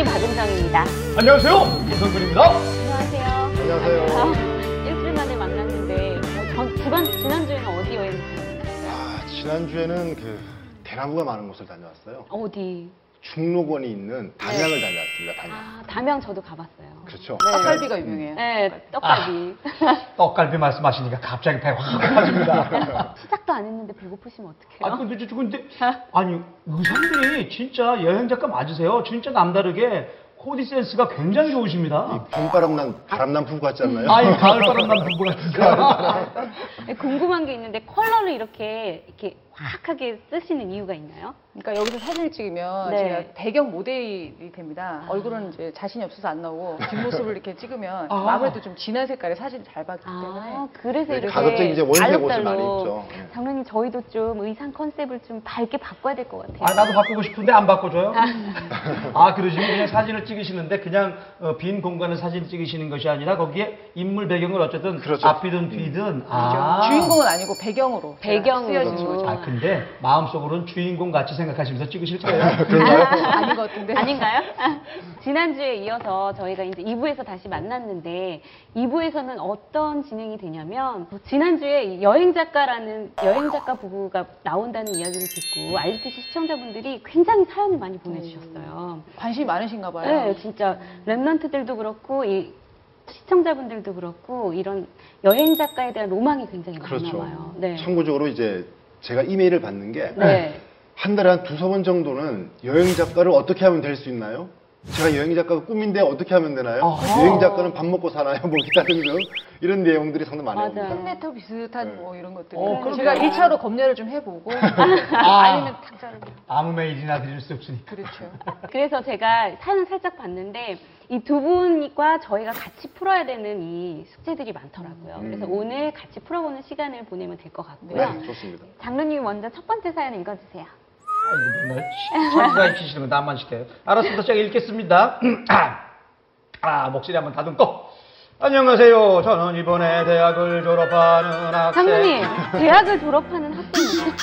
MC 박은정입니다. 안녕하세요. 이성근입니다. 안녕하세요. 안녕하세요. 일주일 만에 만났는데 어, 전, 지난, 지난주에는 어디 여행 가셨나요? 아, 지난주에는 그 대나무가 많은 곳을 다녀왔어요. 어디? 중록원이 있는 담양을 다녀왔습니다. 담양. 아, 담양 저도 가봤어요. 그렇죠. 떡갈비가 유명해요. 네, 떡갈비. 떡갈비 말씀하시니까 갑자기 배가 확 고파집니다. 시작도 안 했는데 배고프시면 어떡해요? 아, 근데, 저- 근데, 아니, 의상들이 진짜 여행작가 맞으세요. 진짜 남다르게 코디 센스가 굉장히 좋으십니다. 이 봄바람 난 바람 난 부부 같지 않나요? 아이, 가을바람 난 부부 같은데. 네, 궁금한 게 있는데 컬러를 이렇게 이렇게 확하게 쓰시는 이유가 있나요? 그러니까 여기서 사진을 찍으면 네. 제가 배경 모델이 됩니다. 얼굴은 이제 자신이 없어서 안 나오고 뒷모습을 이렇게 찍으면 아. 아무래도 좀 진한 색깔의 사진을 잘 받기 때문에 아, 그래서 이렇게 가급적 이제 원색 옷을 많이 알록달록. 입죠. 네. 장로님 저희도 좀 의상 컨셉을 좀 밝게 바꿔야 될 것 같아요. 아, 나도 바꾸고 싶은데 안 바꿔줘요? 아, 그러시면 그냥 사진을 찍으시는데 그냥 어, 빈 공간을 사진 찍으시는 것이 아니라 거기에 인물 배경을 어쨌든 그렇죠. 앞이든 뒤든 아. 주인공은 아니고 배경으로 배경으로. 쓰여진 거죠. 아, 근데 마음속으로는 주인공 같이 생각하시면서 찍으실 거예요. 아닌 것 같은데. 아닌가요? 지난주에 이어서 저희가 이제 2부에서 다시 만났는데 2부에서는 어떤 진행이 되냐면 지난주에 여행 작가라는 여행 작가 부부가 나온다는 이야기를 듣고 알리티시 시청자분들이 굉장히 사연을 많이 보내주셨어요. 관심이 많으신가 봐요. 네, 진짜 랩런트들도 그렇고 이 시청자분들도 그렇고 이런 여행 작가에 대한 로망이 굉장히 많나 그렇죠. 봐요. 네. 참고적으로 이제 제가 이메일을 받는 게한 네. 달에 한 두세 번 정도는 여행 작가를 어떻게 하면 될 수 있나요? 제가 여행 작가가 꿈인데 어떻게 하면 되나요? 어허. 여행 작가는 밥 먹고 사나요? 뭐 기타 등등 이런 내용들이 상당히 많이 맞아요. 옵니다. 팬레터 비슷한 네. 뭐 이런 것들. 어, 그럼요. 제가 1차로 검열을 좀 해보고 아. 아니면 탁자를 아무 메일이나 드릴 수 없으니까. 그렇죠. 그래서 제가 사연을 살짝 봤는데 이 두 분과 저희가 같이 풀어야 되는 이 숙제들이 많더라고요. 음. 그래서 오늘 같이 풀어보는 시간을 보내면 될 것 같고요. 네, 좋습니다. 장로님 먼저 첫 번째 사연 읽어주세요. 아이고, 뭐, 천사 시키시는 건 나만 시켜요. 알았습니다. 제가 읽겠습니다. 아, 목소리 한번 다듬고. 안녕하세요. 저는 이번에 대학을 졸업하는 학생. 장로님, 대학을 졸업하는 학생입니까?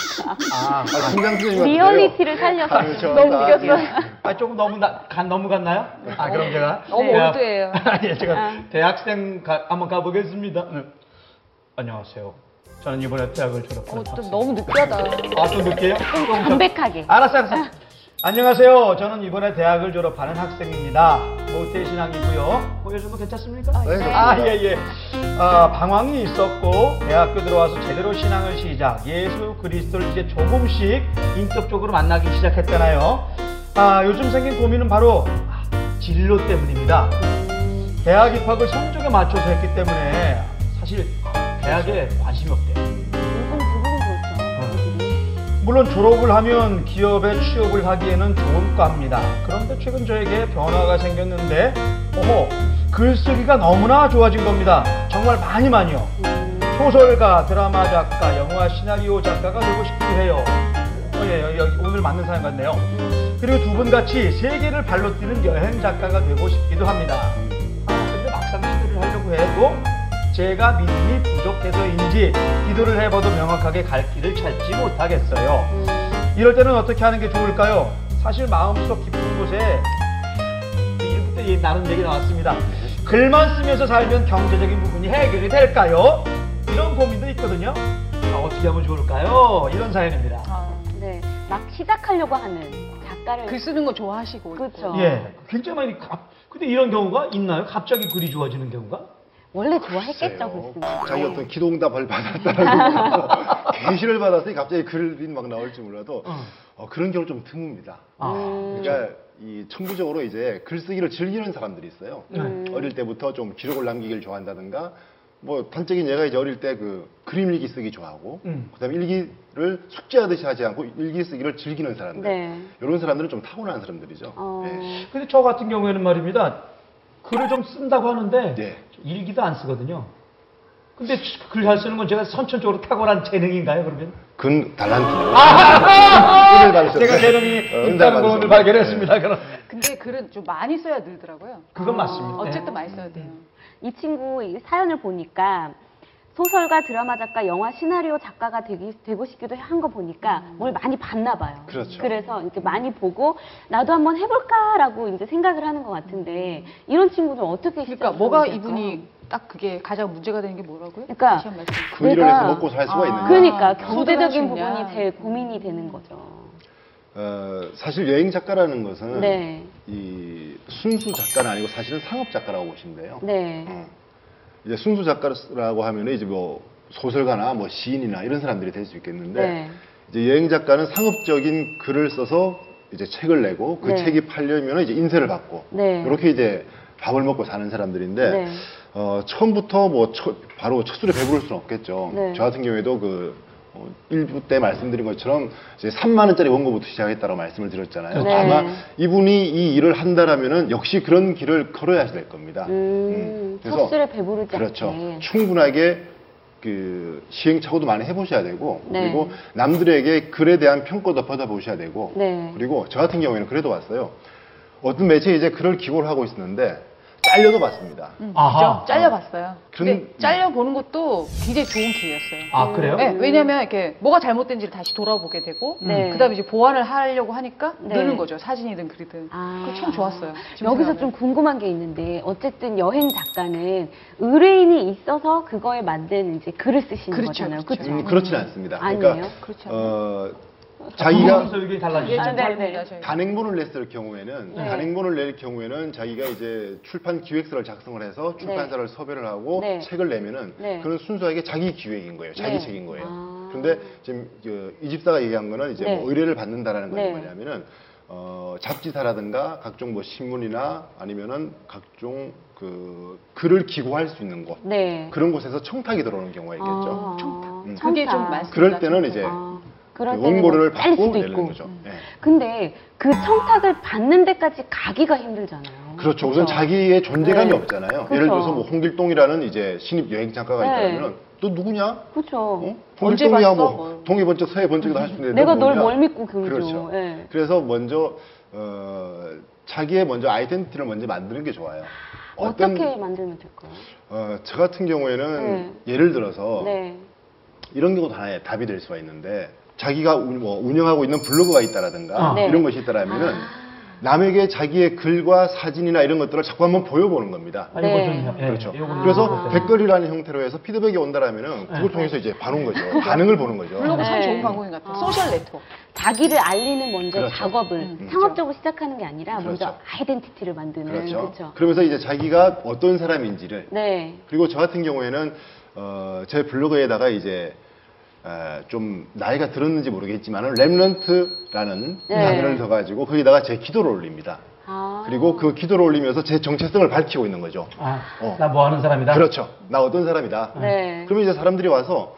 아, 아, 김강 선생님 리얼리티를 살려서 아, 저, 너무 나, 웃겼어요. 예. 아, 조금 너무 나, 간 너무 갔나요? 아, 그럼 제가. 너무 대학- old해요. 예, 제가 아. 대학생 가, 한번 가보겠습니다. 네. 안녕하세요. 저는 이번에 대학을 졸업하는 어, 좀 학생. 너무 느끼하다. 아, 또 늦게요? 좀 담백하게. 알았어요, 알았어요. 안녕하세요. 저는 이번에 대학을 졸업하는 학생입니다. 모태 신앙이고요. 뭐, 이 정도 괜찮습니까? 네, 좋습니다. 아, 예, 예. 아, 방황이 있었고, 대학교 들어와서 제대로 신앙을 시작, 예수 그리스도를 이제 조금씩 인격적으로 만나기 시작했잖아요. 아, 요즘 생긴 고민은 바로 아, 진로 때문입니다. 대학 입학을 성적에 맞춰서 했기 때문에 사실 대학에 관심이 없대요. 물론 졸업을 하면 기업에 취업을 하기에는 좋을 겁니다. 그런데 최근 저에게 변화가 생겼는데, 어허, 글쓰기가 너무나 좋아진 겁니다. 정말 많이 많이요. 소설가, 드라마 작가, 영화 시나리오 작가가 되고 싶기도 해요. 어, 예, 오늘 맞는 사연 같네요. 그리고 두 분 같이 세계를 발로 뛰는 여행 작가가 되고 싶기도 합니다. 아, 근데 막상 시도를 하려고 해도 제가 믿음이 부족해서인지 기도를 해봐도 명확하게 갈 길을 찾지 못하겠어요. 이럴 때는 어떻게 하는 게 좋을까요? 사실 마음속 깊은 곳에 이때 이 나눈 얘기 나왔습니다. 글만 쓰면서 살면 경제적인 부분이 해결이 될까요? 이런 고민도 있거든요. 아, 어떻게 하면 좋을까요? 이런 사연입니다. 아, 네, 막 시작하려고 하는 작가를 글 쓰는 거 좋아하시고. 그렇죠. 예, 굉장히 많이. 갑- 근데 이런 경우가 있나요? 갑자기 글이 좋아지는 경우가? 원래 좋아했겠죠. 글쓰기. 갑자기 어떤 기도응답을 받았다라고 계시를 받았으니 갑자기 글이 막 나올지 몰라도 어. 어, 그런 경우 좀 드뭅니다. 아, 음. 그러니까 이 천부적으로 이제 글쓰기를 즐기는 사람들이 있어요. 음. 어릴 때부터 좀 기록을 남기길 좋아한다든가 뭐 단적인 얘가 이제 어릴 때 그 그림 일기 쓰기 좋아하고 음. 그다음에 일기를 숙제하듯이 하지 않고 일기 쓰기를 즐기는 사람들 네. 이런 사람들은 좀 타고난 사람들이죠. 어, 네. 근데 저 같은 경우에는 말입니다. 글을 좀 쓴다고 하는데 네. 일기도 안 쓰거든요. 근데 글 잘 쓰는 건 제가 선천적으로 탁월한 재능인가요, 그러면? 근 달란트. 아! 은혜를 받으셨어요. 제가 재능이 어, 있다는 걸. 오늘 발견했습니다. 그럼 근데 글은 좀 많이 써야 늘더라고요. 그건 맞습니다. 어쨌든 많이 써야 돼요. 이 친구 이 사연을 보니까 소설가, 드라마 작가, 영화 시나리오 작가가 되기, 되고 싶기도 한 거 보니까 뭘 많이 봤나 봐요. 그렇죠. 그래서 이렇게 많이 보고 나도 한번 해볼까라고 이제 생각을 하는 것 같은데 이런 친구들 어떻게 그러니까 뭐가? 이분이 딱 그게 가장 문제가 되는 게 뭐라고요? 그러니까. 그 일을 내가- 해서 먹고 살 수가 아, 있느냐. 그러니까 경제적인. 부분이 제일 고민이 되는 거죠. 어, 사실 여행 작가라는 것은 네, 이 순수 작가는 아니고 사실은 상업 작가라고 보시면 돼요. 네, 어. 이제 순수 작가라고 하면 이제 뭐 소설가나 뭐 시인이나 이런 사람들이 될 수 있겠는데 네, 이제 여행 작가는 상업적인 글을 써서 이제 책을 내고 그 네. 책이 팔려면 이제 인쇄를 받고 네. 이렇게 이제 밥을 먹고 사는 사람들인데 네. 어, 처음부터 뭐 첫- 바로 첫 술에 배부를 수는 없겠죠. 네. 저 같은 경우에도 그 어, 일부 때 말씀드린 것처럼 이제 3만 원짜리 원고부터 시작했다고 말씀을 드렸잖아요. 네. 아마 이분이 이 일을 한다라면은 역시 그런 길을 걸어야 될 겁니다. 음, 그래서 첫술에 배부르지 그렇죠. 않게. 충분하게 그 시행착오도 많이 해보셔야 되고 네. 그리고 남들에게 글에 대한 평가도 받아보셔야 되고 네. 그리고 저 같은 경우에는 그래도 왔어요. 어떤 매체에 이제 글을 기고를 하고 있었는데 잘려도 봤습니다. 음, 아하. 그죠? 잘려봤어요. 근데 그런- 잘려보는 것도 굉장히 좋은 기회였어요. 아 그래요? 네, 왜냐면 이렇게 뭐가 잘못된지를 다시 돌아보게 되고 네. 그다음에 이제 보완을 하려고 하니까 네. 느는 거죠. 사진이든 글이든. 아. 그거 참 좋았어요. 지금 여기서 생각하면. 좀 궁금한 게 있는데 어쨌든 여행 작가는 의뢰인이 있어서 그거에 만든 이제 글을 쓰시는 그렇죠, 거잖아요. 그렇죠. 그렇죠? 음, 그렇진 않습니다. 아니에요? 그러니까 그렇죠. 어, 자기가 의견이 달라지죠. 예, 아, 좀 네. 네. 단행본을 냈을 경우에는 네. 단행본을 낼 경우에는 자기가 이제 출판 기획서를 작성을 해서 출판사를 섭외를 하고 네. 책을 내면은 네. 그건 순수하게 자기 기획인 거예요. 자기 네. 책인 거예요. 아. 근데 지금 그 이집사가 얘기한 거는 이제 네. 뭐 의뢰를 받는다라는 건 네. 뭐냐면은 어, 잡지사라든가 각종 뭐 신문이나 아니면은 각종 그 글을 기고할 수 있는 곳 네. 그런 곳에서 청탁이 들어오는 경우가 있겠죠. 아, 음. 그게 좀 청탁. 그럴 때는 이제 아, 그 그럴 때는 원고를 뭐 잘릴 받고 수도 내는 있고. 거죠. 예. 근데 그 청탁을 받는 데까지 가기가 힘들잖아요. 그렇죠. 우선 자기의 존재감이 네. 없잖아요. 그렇죠. 예를 들어서 뭐 홍길동이라는 이제 신입 여행 작가가 네. 있다면 또 누구냐? 그렇죠. 어? 홍길동이야? 뭐 뭐. 동해 번쩍 서해 번쩍도 할수 있는데 내가 너 널? 뭘 믿고 경주. 그렇죠. 예. 그래서 먼저 어, 자기의 먼저 아이덴티티를 먼저 만드는 게 좋아요. 어떤 어떻게 만들면 될까요? 어, 저 같은 경우에는 네. 예를 들어서 네. 이런 경우도 하나의 답이 될 수가 있는데 자기가 운, 뭐 운영하고 있는 블로그가 있다라든가 아. 네. 이런 것이 있다라면은 남에게 자기의 글과 사진이나 이런 것들을 자꾸 한번 보여보는 겁니다. 아, 네. 이거 좀 예, 그렇죠. 이거는 그래서 좀 댓글이라는 형태로 해서 피드백이 온다라면은 그걸 네. 통해서 이제 봐는 거죠. 반응을 보는 거죠. 블로그 참 네. 좋은 방법인 것 같아요. 아. social network. 자기를 알리는 먼저 그렇죠. 작업을 음, 상업적으로 시작하는 게 아니라 먼저 그렇죠. 아이덴티티를 만드는 그렇죠. 그렇죠. 그러면서 이제 자기가 어떤 사람인지를 네. 그리고 저 같은 경우에는 어, 제 블로그에다가 이제 에, 좀 나이가 들었는지 모르겠지만 렘런트라는 네. 단어를 넣어가지고 거기다가 제 기도를 올립니다. 아. 그리고 그 기도를 올리면서 제 정체성을 밝히고 있는 거죠. 아, 어. 나뭐 하는 사람이다. 그렇죠. 나 어떤 사람이다. 네. 그러면 이제 사람들이 와서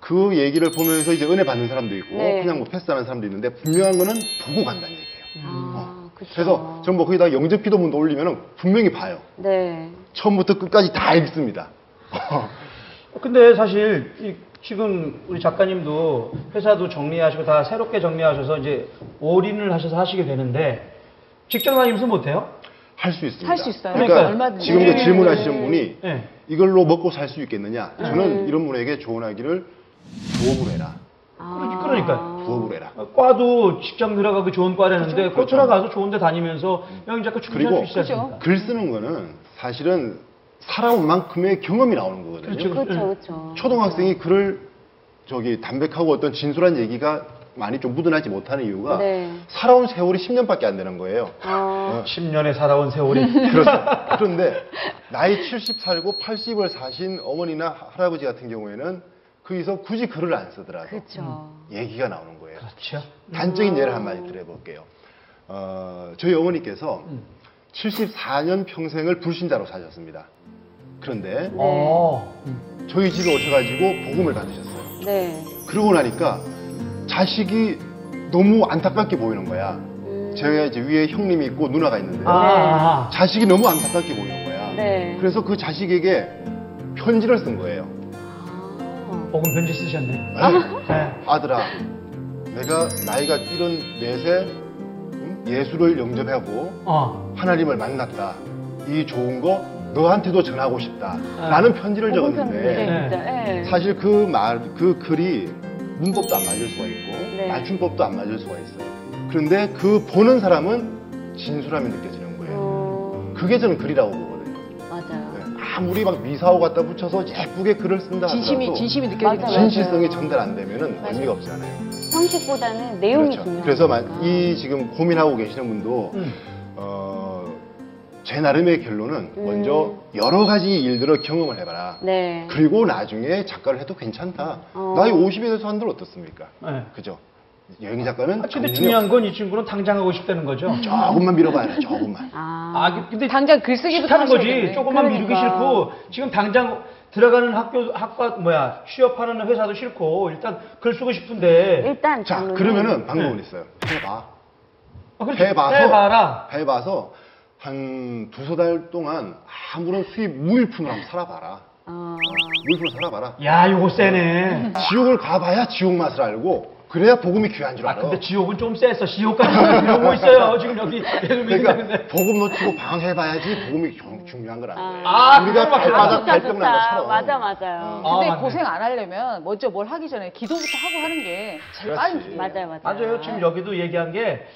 그 얘기를 보면서 이제 은혜 받는 사람도 있고 네. 그냥 뭐 패스하는 사람도 있는데 분명한 거는 보고 간다는 얘기예요. 아, 그렇죠. 그래서 전뭐 거기다가 영접 기도문도 올리면은 분명히 봐요. 네. 처음부터 끝까지 다 읽습니다. 근데 사실 이 지금 우리 작가님도 회사도 정리하시고 다 새롭게 정리하셔서 이제 올인을 하셔서 하시게 되는데 직장 다니면서 못해요? 할 수 있습니다. 할 수 있어요. 그러니까 그러니까요. 얼마든지. 지금도 네. 질문하시는 분이 네. 이걸로 먹고 살 수 있겠느냐? 저는 음. 이런 분에게 조언하기를 부업을 해라. 아. 그러니까요. 부업을 해라. 과도 직장 들어가기 좋은 과라는데 그렇죠. 코트라 가서 좋은 데 다니면서 여행 작가 충분히 그리고 할수 있지 않습니까? 글 쓰는 거는 사실은 살아온 만큼의 경험이 나오는 거거든요. 그렇죠. 그렇죠, 그렇죠. 초등학생이 글을 저기 담백하고 어떤 진솔한 얘기가 많이 좀 묻어나지 못하는 이유가 네. 살아온 세월이 10년밖에 안 되는 거예요. 아, 10년에 살아온 세월이 그렇죠. 그런데 나이 70 살고 80을 사신 어머니나 할아버지 같은 경우에는 거기서 굳이 글을 안 쓰더라도 그렇죠. 얘기가 나오는 거예요. 그렇죠. 단적인 예를 한 마디 드려볼게요. 어, 저희 어머니께서 음. 74년 평생을 불신자로 사셨습니다. 그런데 네. 어. 저희 집에 오셔가지고 복음을 받으셨어요. 네. 그러고 나니까 자식이 너무 안타깝게 보이는 거야. 음. 제가 이제 위에 형님이 있고 누나가 있는데요. 아, 자식이 너무 안타깝게 보이는 거야. 네. 그래서 그 자식에게 편지를 쓴 거예요. 아. 복음 편지 쓰셨네. 아, 네. 아들아, 내가 나이가 이런 넷에 음, 예수를 영접하고 어. 하나님을 만났다. 이 좋은 거 너한테도 전하고 싶다 라는 편지를 복음 적었는데 네. 예. 사실 그 말, 그 글이 문법도 안 맞을 수가 있고 네. 맞춤법도 안 맞을 수가 있어요. 그런데 그 보는 사람은 진솔함이 느껴지는 거예요. 어, 그게 저는 글이라고 보거든요. 맞아요. 네. 아무리 막 미사오 갖다 붙여서 예쁘게 글을 쓴다 진심이 하더라도 진심이 느껴지는 맞아, 거예요. 진실성이 전달 안 되면은 의미가 없잖아요. 형식보다는 내용이 그렇죠. 중요해요. 그래서 마- 이 지금 고민하고 계시는 분도 음. 어, 제 나름의 결론은 음. 먼저 여러 가지 일들을 경험을 해봐라. 네. 그리고 나중에 작가를 해도 괜찮다. 어. 나이 50에 대해서 한들 어떻습니까? 네. 그죠? 여행 작가는 아, 근데 중요한 건 이 친구는 당장 하고 싶다는 거죠. 조금만 밀어봐야 조금만. 아, 아, 근데 당장 글쓰기부터 싫다는 거지. 조금만 그러니까. 미루기 싫고 지금 당장 들어가는 학교 학과 뭐야 취업하는 회사도 싫고 일단 글 쓰고 싶은데 일단 자, 그러면은 방법은 네. 있어요. 해봐. 아, 그렇지. 해봐서 해봐라. 해봐서 한 두세 달 동안 아무런 수입 무일푼으로 한번 살아봐라. 어, 무일푼으로 살아봐라. 야, 요거 세네. 지옥을 가봐야 지옥 맛을 알고 그래야 복음이 귀한 줄 아, 알아. 근데 지옥은 좀 셌어. 지옥까지 이러고 있어요. 지금 여기 그러니까 있는데. 복음 놓치고 방해봐야지 복음이 중- 중요한 건 아니에요. 아, 우리가. 발바닥 발병 난. 것처럼. 맞아, 맞아요. 아, 근데 맞네. 고생 안 하려면 먼저 뭘 하기 전에 기도부터 하고 하는 게 제일. 빠른 길이에요. 맞아요, 맞아요. 맞아요. 지금 여기도 얘기한 게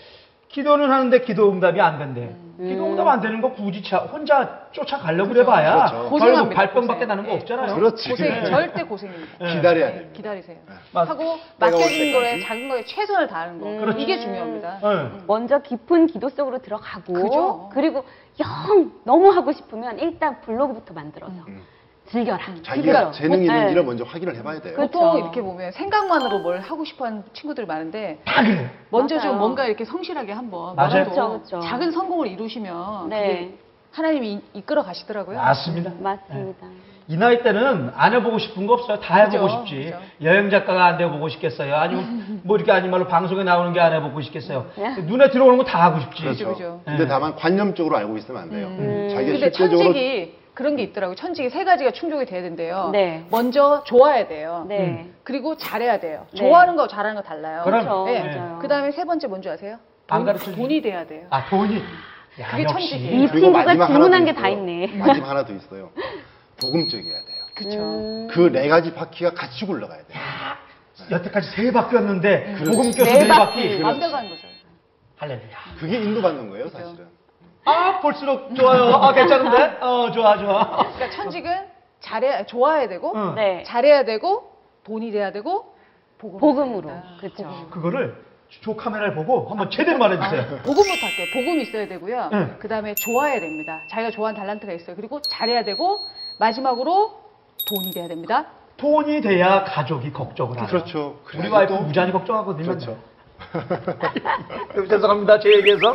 기도는 하는데 기도 응답이 안 된대. 기도 응답 안 되는 거 굳이 차, 혼자 쫓아가려고 그죠. 그래 봐야 그렇죠. 결국 고생합니다, 발병밖에 고생. 나는 거 네. 없잖아요. 그렇지. 고생 네. 절대 고생입니다. 네. 기다려야 네, 됩니다. 기다리세요. 맞- 하고 때가 올 맡겨진 거에 때까지. 작은 거에 최선을 다하는 거. 음. 그렇죠. 이게 중요합니다. 네. 먼저 깊은 기도 속으로 들어가고 그죠. 그리고 영 너무 하고 싶으면 일단 블로그부터 만들어서 음. 즐겨라. 자기가 즐겨라. 재능이 네. 있는지를 먼저 확인을 해봐야 돼요. 그- 보통 그렇죠. 이렇게 보면 생각만으로 뭘 하고 싶어하는 친구들이 많은데 다 그래. 먼저 맞아요. 좀 뭔가 이렇게 성실하게 한번 맞아요. 뭐라도 그렇죠, 그렇죠. 작은 성공을 이루시면 네. 그게 하나님이 이- 이끌어 가시더라고요. 맞습니다. 맞습니다. 이 나이 때는 안 해보고 싶은 거 없어요. 다 해보고 그죠, 싶지. 그죠. 여행 작가가 안 돼보고 싶겠어요. 아니면 뭐 이렇게 아니 말로 방송에 나오는 게 안 해보고 싶겠어요. 네. 눈에 들어오는 거 다 하고 싶지. 그렇죠. 그죠. 근데 네. 다만 관념적으로 알고 있으면 안 돼요. 음. 자기가 근데 실제적으로 천직이 그런 게 있더라고요. 천직이 세 가지가 충족이 돼야 된대요. 네. 먼저 좋아야 돼요. 네. 그리고 잘해야 돼요. 네. 좋아하는 거 잘하는 거 달라요. 그럼. 그렇죠. 네. 맞아요. 그 다음에 세 번째 뭔지 아세요? 안 돈, 가르쳐주죠. 돈이 돼야 돼요. 아, 돈이. 야, 그게 역시. 천직이에요. 이 그리고 친구가 마지막 질문한 하나 게더다 있어요. 있네. 마지막 하나 더 있어요. 복음적이어야 돼요. 그쵸. 음. 그네 가지 바퀴가 같이 굴러가야 돼요. 여태까지 세 바퀴였는데. 복음 껴서 네네 바퀴. 완벽한 거죠. 할렐루야. 그게 인도받는 거예요, 그죠. 사실은. 아, 볼수록 좋아요. 아, 괜찮은데? 어, 좋아, 좋아. 그러니까 천직은 잘해 좋아야 되고 응. 네. 잘해야 되고 돈이 돼야 되고 복음 복음으로. 그렇죠. 그거를 조 카메라를 보고 한번 제대로 말해주세요. 복음 부터 할게요. 복음이 있어야 되고요. 네. 그 다음에 좋아야 됩니다. 자기가 좋아하는 달란트가 있어요. 그리고 잘해야 되고 마지막으로 돈이 돼야 됩니다. 돈이 돼야 가족이 걱정을 하죠. 그렇죠. 우리 그래야지 와이프 또- 무지하게 걱정하거든요. 그렇죠. 죄송합니다. 제 얘기해서.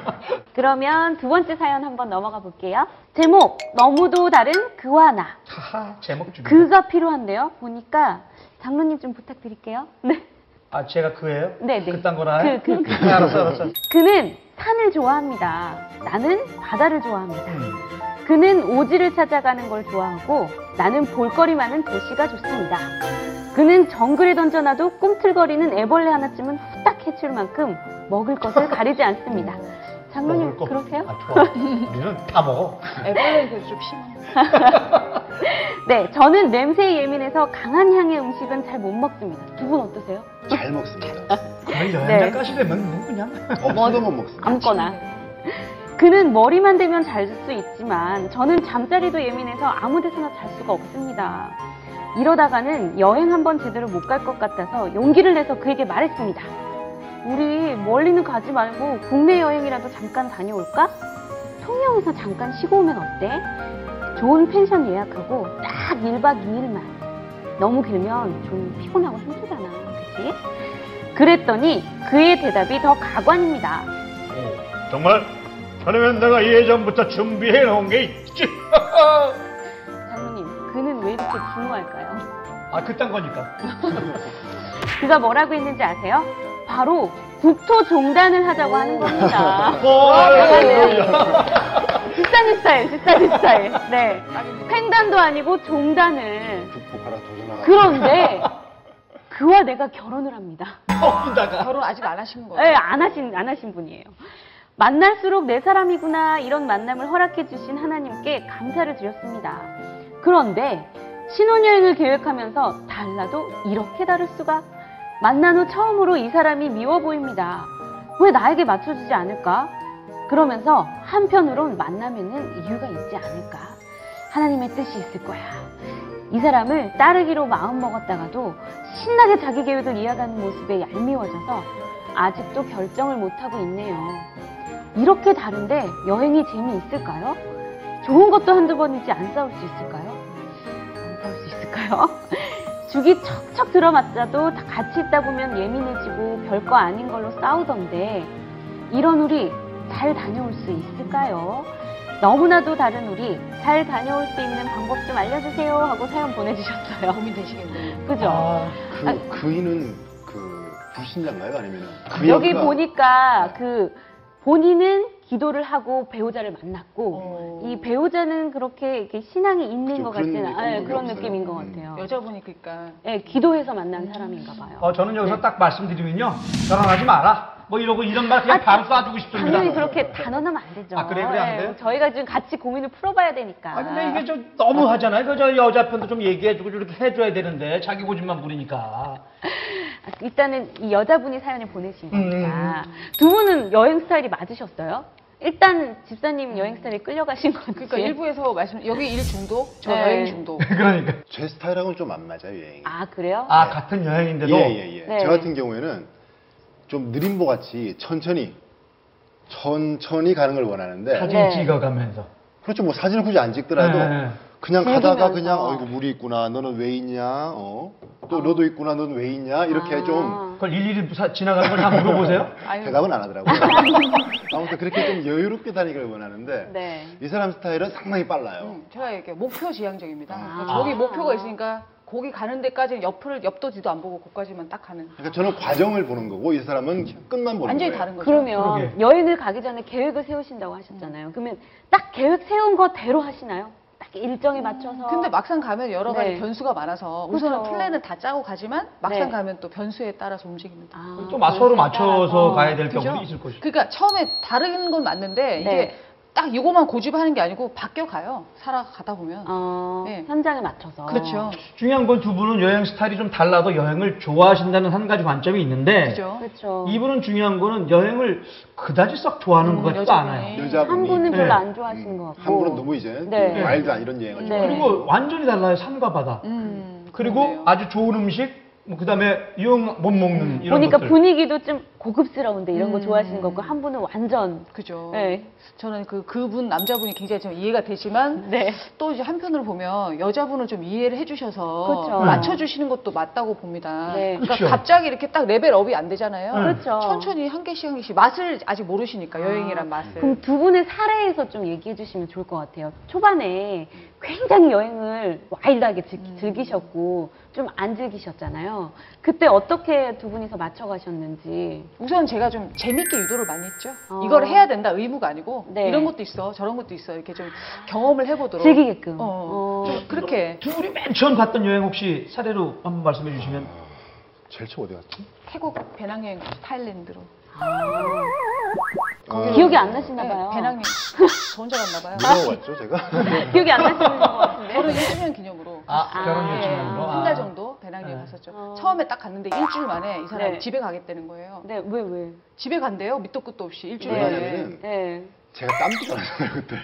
그러면 두 번째 사연 한번 넘어가 볼게요. 제목 너무도 다른 그와 나. 하하, 제목 중요. 그가 필요한데요. 보니까 장로님 좀 부탁드릴게요. 네. 아, 제가 그예요? 네, 네. 그딴 거나 해? 그, 그, 그. 네, 알았어, 알았어. 그는 산을 좋아합니다. 나는 바다를 좋아합니다. 음. 그는 오지를 찾아가는 걸 좋아하고 나는 볼거리 많은 대시가 좋습니다. 그는 정글에 던져놔도 꿈틀거리는 애벌레 하나쯤은 후딱 해칠 만큼 먹을 것을 가리지 않습니다. 장로님. 그러세요? 아, 좋아. 우리는 다 먹어. 애벌레는 그래도 좀 심한. 네, 저는 냄새에 예민해서 강한 향의 음식은 잘 못 먹습니다. 두 분 어떠세요? 잘 먹습니다. 거의 네. 여행자 가시려면 뭐 그냥. 없어도 못 먹습니다. 아무거나. 그는 머리만 대면 잘 수 있지만 저는 잠자리도 예민해서 아무 데서나 잘 수가 없습니다. 이러다가는 여행 한번 제대로 못 갈 것 같아서 용기를 내서 그에게 말했습니다. 우리 멀리는 가지 말고 국내 여행이라도 잠깐 다녀올까? 통영에서 잠깐 쉬고 오면 어때? 좋은 펜션 예약하고 딱 1박 2일만. 너무 길면 좀 피곤하고 힘들잖아. 그치? 그랬더니 그의 대답이 더 가관입니다. 정말? 그러면 내가 예전부터 준비해 놓은 게 있지. 장로님, 그는 왜 이렇게 중요할까요? 아, 그딴 거니까. 그가 뭐라고 했는지 아세요? 바로 국토 종단을 하자고 하는 겁니다. 어, 비싼 스타일, 비싼 스타일. 네. 횡단도 아니고 종단을. 극복하라 도전하라. 그런데 그와 내가 결혼을 합니다. 거기다가. 결혼 아직 안 하시는 거예요? 네, 안 하신, 안 하신 분이에요. 만날수록 내 사람이구나 이런 만남을 허락해 주신 하나님께 감사를 드렸습니다. 그런데 신혼여행을 계획하면서 달라도 이렇게 다를 수가? 만난 후 처음으로 이 사람이 미워 보입니다. 왜 나에게 맞춰주지 않을까? 그러면서 한편으론 만나면은 이유가 있지 않을까? 하나님의 뜻이 있을 거야. 이 사람을 따르기로 마음먹었다가도 신나게 자기 계획을 이어가는 모습에 얄미워져서 아직도 결정을 못하고 있네요. 이렇게 다른데 여행이 재미있을까요? 좋은 것도 한두 번이지 안 싸울 수 있을까요? 안 싸울 수 있을까요? 죽이 척척 들어맞자도 다 같이 있다 보면 예민해지고 별거 아닌 걸로 싸우던데 이런 우리 잘 다녀올 수 있을까요? 너무나도 다른 우리 잘 다녀올 수 있는 방법 좀 알려주세요 하고 사연 보내주셨어요. 고민되시겠네요. 그죠? 아, 그, 아니. 그이는 그 불신자인가요? 아니면은 그 여기 보니까 그 본인은 기도를 하고 배우자를 만났고 어. 이 배우자는 그렇게 이렇게 신앙이 있는 그죠, 것 그런 같지는 느낌이 않아요. 그런 없어요. 느낌인 것 음. 같아요. 여자분이 그러니까 예, 기도해서 만난 사람인가 봐요. 어, 저는 여기서 딱 말씀드리면요. 결혼하지 마라. 뭐 이러고 이런 말 그냥 아, 바로 쏴주고 싶습니다. 당연히 그렇게 단언하면 안 되죠. 아, 그래요? 그래, 안 예, 돼요? 저희가 지금 같이 고민을 풀어봐야 되니까. 아 근데 이게 좀 너무 하잖아요. 그저 여자 편도 좀 얘기해주고 이렇게 해줘야 되는데 자기 고집만 부리니까. 아, 일단은 이 여자분이 사연을 보내신 음, 거니까 두 분은 여행 스타일이 맞으셨어요? 일단 집사님 여행 스타일에 끌려가신 건지. 그러니까 일부에서 말씀 여기 일 중독, 저 네. 여행 중독. 그러니까. 제 스타일하고는 좀 안 맞아요 여행이. 아 그래요? 아 같은 여행인데도. 예 예 예. 네. 저 같은 경우에는 좀 느림보 같이 천천히 천천히 가는 걸 원하는데 사진 네. 찍어가면서. 그렇죠 뭐 사진을 굳이 안 찍더라도 네. 그냥 즐기면서. 가다가 그냥 어이구 물이 있구나 너는 왜 있냐 어? 또 너도 있구나 너는 왜 있냐 이렇게 아. 좀 그걸 일일이 사- 지나가는 걸 다 물어보세요? 대답은 안 하더라고요. 아무튼 그렇게 좀 여유롭게 다니기를 원하는데 네. 이 사람 스타일은 상당히 빨라요. 음, 제가 이렇게 목표 지향적입니다. 아. 저기 목표가 있으니까 거기 가는 데까지 옆을 옆도 뒤도 안 보고 거기까지만 딱 가는. 그러니까 저는 과정을 보는 거고 이 사람은 끝만 보는 완전히 거예요. 다른 거죠. 그러면 그러게. 여행을 가기 전에 계획을 세우신다고 하셨잖아요. 그러면 딱 계획 세운 거대로 하시나요? 딱 일정에 맞춰서. 근데 막상 가면 여러 가지 네. 변수가 많아서 우선은 그쵸. 플랜은 다 짜고 가지만 막상 네. 가면 또 변수에 따라서 움직입니다. 아, 또 맞- 서로 맞춰서 따라서. 가야 될 그죠? 경우도 있을 것이고. 그러니까 처음에 다른 건 맞는데 네. 이게 딱 이거만 고집하는 게 아니고 바뀌어 가요. 살아가다 보면. 어, 네. 현장에 맞춰서. 그렇죠. 중요한 건 두 분은 여행 스타일이 좀 달라도 여행을 좋아하신다는 한 가지 관점이 있는데 그죠? 그렇죠. 이분은 중요한 거는 여행을 그다지 썩 좋아하는 음, 것 같지도 여자분이. 않아요. 여자분이 한 분은 별로 네. 안 좋아하시는 것 같고. 한 분은 너무 이제 네. 그 wild 한 이런 여행을 네. 그리고 완전히 달라요. 산과 바다. 음, 그리고 그러네요. 아주 좋은 음식, 뭐 그다음에 용 못 먹는 이런 보니까 것들. 분위기도 좀 고급스러운데 이런 거 음. 좋아하시는 거고 한 분은 완전 그죠. 네. 저는 그 그분 남자분이 굉장히 좀 이해가 되지만 네. 또 이제 한편으로 보면 여자분은 좀 이해를 해주셔서 그쵸. 맞춰주시는 것도 맞다고 봅니다. 네. 그러니까 그쵸. 갑자기 이렇게 딱 레벨업이 안 되잖아요. 네. 그렇죠. 천천히 한 개씩 한 개씩 맛을 아직 모르시니까 여행이란 아, 맛을. 그럼 두 분의 사례에서 좀 얘기해 주시면 좋을 것 같아요. 초반에 굉장히 여행을 와일드하게 즐, 음. 즐기셨고 좀 안 즐기셨잖아요. 그때 어떻게 두 분이서 맞춰 가셨는지. 우선 제가 좀 재밌게 유도를 많이 했죠. 어. 이걸 해야 된다 의무가 아니고 네. 이런 것도 있어 저런 것도 있어 이렇게 좀 경험을 해보도록. 즐기게끔. 어, 어. 좀 그렇게 두 분이 맨 처음 갔던 여행 혹시 사례로 한번 말씀해 주시면 제일 처음 어디 갔지? 태국 배낭여행 타일랜드로. 어, 기억이 안 나시나 네, 봐요. 배낭여행 저 혼자 갔나 봐요. 누가 갔죠 제가? 기억이 안 나시는 것 같은데. 결혼 1주년 기념으로. 아, 아, 결혼 예. 일주년으로 한달 정도 배낭여행 네. 갔었죠. 어. 처음에 딱 갔는데 일주일 만에 이 사람이 네. 집에 가겠다는 거예요. 네, 왜 왜? 집에 간대요. 밑도 끝도 없이 일주일 네. 만에. 왜냐면은 네. 제가 땀띠가 나잖아요 그때.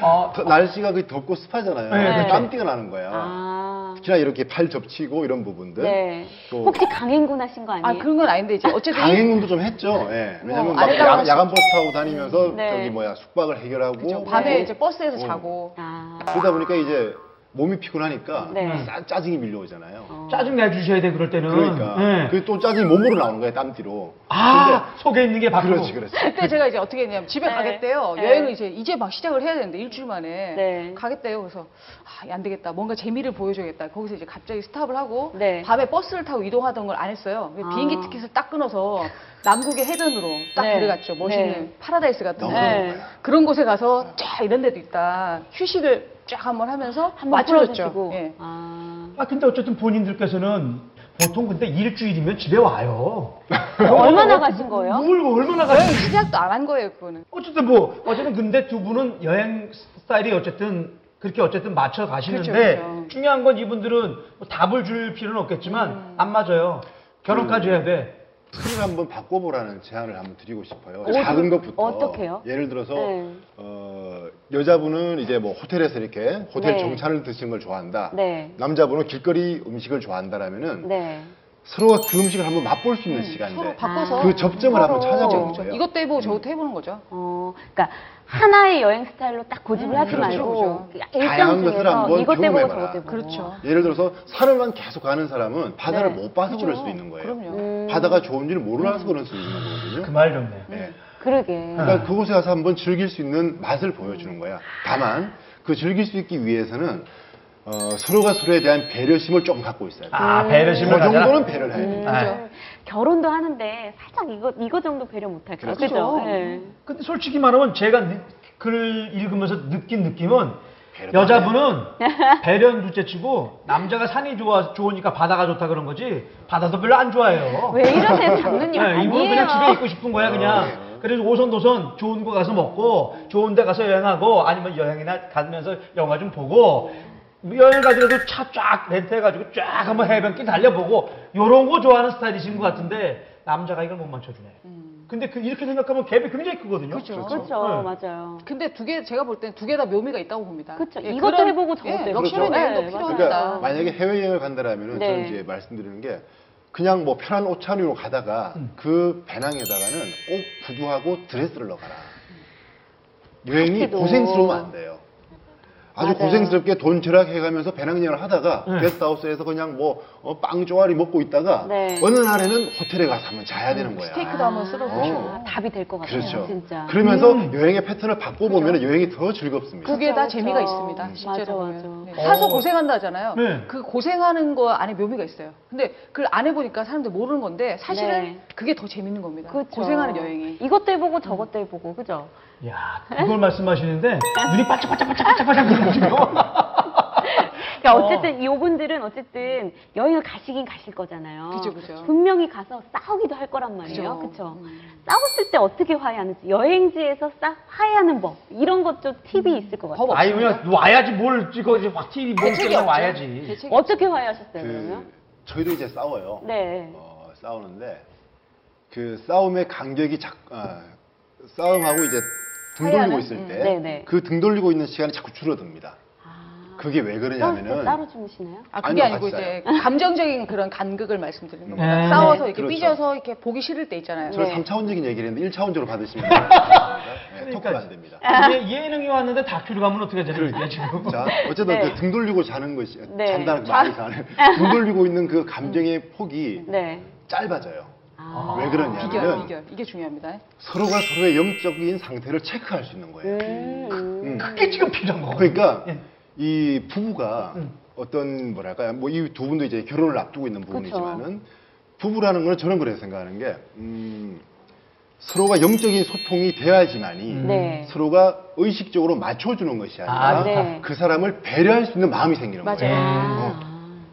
어, 더- 날씨가 그 덥고 습하잖아요. 네, 네. 땀띠가 나는 거예요. 아. 특히나 이렇게 팔 접치고 이런 부분들. 네. 또 혹시 강행군 하신 거 아 아니에요? 그런 건 아닌데 이제 어쨌든 강행군도 좀 했죠. 예. 왜냐면 뭐, 막 아름다운 야, 간 버스 타고 다니면서 네. 저기 뭐야 숙박을 해결하고 그죠. 밤에 뭐 이제 버스에서 어. 자고 아. 그러다 보니까 이제 몸이 피곤하니까 네. 짜, 짜증이 밀려오잖아요. 어. 짜증 내주셔야 돼 그럴 때는. 그러니까 네. 그또 짜증이 몸으로 나오는 거예요 땀띠로. 아 속에 있는 게 밖으로. 그렇지 그렇지. 그때 제가 이제 어떻게 했냐면 집에 네. 가겠대요. 네. 여행을 이제 이제 막 시작을 해야 되는데 일주일 만에 네. 가겠대요. 그래서 아, 안 되겠다. 뭔가 재미를 보여줘야겠다. 거기서 이제 갑자기 stop을 하고 네. 밤에 버스를 타고 이동하던 걸 안 했어요. 아. 비행기 티켓을 딱 끊어서 남극의 해변으로 딱 네. 데려갔죠. 멋있는 네. 파라다이스 같은 너무. 네. 그런 곳에 가서 쫙 이런 데도 있다. 휴식을 쫙 한번 하면서 한번 맞춰줬죠. 예. 아. 아 근데 어쨌든 본인들께서는 보통 근데 일주일이면 집에 와요. 얼마나 가신 거예요? 뭘 얼마나 여행 가시 시작도 안 한 거예요, 그거는. 어쨌든 뭐 어쨌든 근데 두 분은 여행 스타일이 어쨌든 그렇게 어쨌든 맞춰 가시는데 그렇죠, 그렇죠. 중요한 건 이분들은 뭐 답을 줄 필요는 없겠지만 음. 안 맞아요. 결혼까지 해야 돼. 틀을 한번 바꿔보라는 제안을 한번 드리고 싶어요. 어디- 작은 것부터. 어떻게요? 예를 들어서 네. 어, 여자분은 이제 뭐 호텔에서 이렇게 호텔 네. 정찬을 드시는 걸 좋아한다. 네. 남자분은 길거리 음식을 좋아한다라면은 네. 서로가 그 음식을 한번 맛볼 수 있는 시간인데 서로 바꿔서 그 접점을 한번 서로. 찾아보는. 거예요. 이것도 해보고 저것도 해보는 거죠. 어, 그러니까 하나의 여행 스타일로 딱 고집을 음, 하지 그렇죠, 말고 그렇죠. 일정 다양한 것을 중에서 한번 이것 경험해봐라. 저것 해보고. 그렇죠. 예를 들어서 산을만 계속 가는 사람은 바다를 네. 못 봐서 그럴. 수도 있는 거예요. 그럼요. 음, 바다가 좋은지를 모르서 그럴 수도 있는 거거든요. 그 말 좋네. 네. 그러게. 그러니까 그곳에 가서 한번 즐길 수 있는 맛을 보여주는 거야. 다만 그 즐길 수 있기 위해서는 어, 서로가 서로에 대한 배려심을 조금 갖고 있어야 돼. 아그 배려심을 가져라. 정도는 배려를 해야 음, 됩니다. 네. 결혼도 하는데 살짝 이거 이거 정도 배려 못할까요? 그렇죠. 그죠? 네. 근데 솔직히 말하면 제가 느- 글 읽으면서 느낀 느낌은 여자분은 배려는 둘째치고 남자가 산이 좋아 좋으니까 바다가 좋다 그런 거지 바다도 별로 안 좋아해요. 왜 이러세요, 장르님? 네, 이분은 그냥 집에. 있고 싶은 거야 그냥. 네. 그래서 오손도손 좋은 거 가서 먹고 좋은 데 가서 여행하고 아니면 여행이나 가면서 영화 좀 보고 여행 가더라도 차 쫙 렌트해가지고 쫙 한번 해변길 달려보고 요런 거 좋아하는 스타일이신 것 같은데 남자가 이걸 못 맞춰주네. 근데 그 이렇게 생각하면 갭이 굉장히 크거든요. 그렇죠. 그렇죠, 네. 맞아요. 근데 두 개 제가 볼땐두개 다 묘미가 있다고 봅니다. 그렇죠. 예, 이것도 그런- 해보고 저것도 예, 해보고. 럭셔리 네, 여행도 맞아요. 필요합니다. 그러니까 만약에 해외여행을 간다라면은 네. 저는 이제 말씀드리는 게 그냥 뭐 편한 옷 차림으로 가다가 음. 그 배낭에다가는 꼭 구두하고 드레스를 넣어가라. 여행이 파티도. 고생스러우면 안 돼요. 아주 맞아요. 고생스럽게 돈 절약해가면서 배낭여행을 하다가 네. 게스트하우스에서 그냥 뭐빵 쪼가리 먹고 있다가 네. 어느 날에는 호텔에 가서 한번 자야 되는 거야. 스테이크도 한번 쓸어 보시고. 어. 답이 될 것 같아요, 그렇죠. 진짜. 그러면서 음. 여행의 패턴을 바꿔보면 여행이 더 즐겁습니다. 두개다 그렇죠, 재미가 그렇죠. 있습니다. 음. 실제로 맞아. 맞아. 네. 사서 어. 고생한다 하잖아요. 네. 그 고생하는 거 안에 묘미가 있어요. 근데 그걸 안 해보니까 사람들 모르는 건데 사실은 네. 그게 더 재밌는 겁니다. 그렇죠. 고생하는 여행이. 이것도 해보고 저것도 해보고, 그죠? 야, 그걸 말씀하시는데 눈이 반짝반짝반짝반짝 그러거든요. 그러니까 어. 어쨌든 이분들은 어쨌든 여행을 가시긴 가실 거잖아요. 그죠, 그죠. 분명히 가서 싸우기도 할 거란 말이에요. 그죠. 그렇죠. 음. 싸웠을 때 어떻게 화해하는지 여행지에서 싸 화해하는 법 이런 것도 팁이 있을 것 같아요. 법 아니 그냥 와야지 뭘 찍어 이제 확 TV 뭘 대책이 찍어 없죠. 와야지. 대책이 어떻게 화해하셨어요, 그 그러면? 저희도 이제 싸워요. 네. 어, 싸우는데 그 싸움의 간격이 자, 아, 싸움하고 이제 등 돌리고? 있을 음. 때 네네. 그등 돌리고 있는 시간이 자꾸 줄어듭니다. 아, 그게 왜 그러냐면은 따로 주무시나요? 아, 그게 아니요, 아니고 같이 이제 감정적인 그런 간극을 말씀드리는 겁니다. 네. 싸워서 이렇게 그렇죠. 삐져서 이렇게 보기 싫을 때 있잖아요. 저는 네. 3차원적인 얘기를 했는데 1차원적으로 받으시면 됩니다. 네, 토크가 안 됩니다. 예, 예능이 왔는데 다큐로 가면 어떻게 되는 지금? 자, 어쨌든 네. 그등 돌리고 자는 것이 네. 잔다는 거 말이 자는 등 돌리고 있는 그 감정의 폭이 네. 짧아져요. 아. 왜 그러냐면은 비결, 비결. 이게 중요합니다. 서로가 서로의 영적인 상태를 체크할 수 있는 거예요. 음, 음. 음. 그게 지금 필요한 거고. 그러니까 예. 이 부부가 음. 어떤 뭐랄까요 뭐이 두 분도 이제 결혼을 앞두고 있는. 부분이지만은 부부라는 거는 저는 그렇게 생각하는 게 음, 서로가 영적인 소통이 돼야지만이 음. 네. 서로가 의식적으로 맞춰주는 것이 아니라 아, 네. 그 사람을 배려할 수 있는 마음이 생기는 맞아요. 거예요. 아.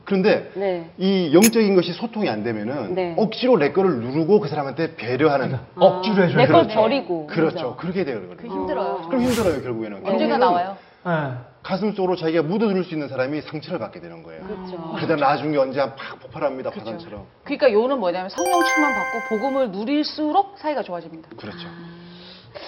그런데 네. 이 영적인 것이 소통이 안 되면은 네. 억지로 내 거를 누르고 그 사람한테 배려하는 억지로 해줘야 내걸 그렇죠. 버리고. 그렇죠. 그렇게 그게 되거든요. 힘들어요. 그럼 힘들어요 결국에는. 문제가 결국에는 나와요. 예. 가슴 속으로 자기가 묻어둘 수 있는 사람이 상처를 받게 되는 거예요. 그렇죠. 그러다 나중에 언제 한팍 폭발합니다 그렇죠. 화산처럼. 그러니까 요는 뭐냐면 성령 충만 받고 복음을 누릴수록 사이가 좋아집니다. 그렇죠.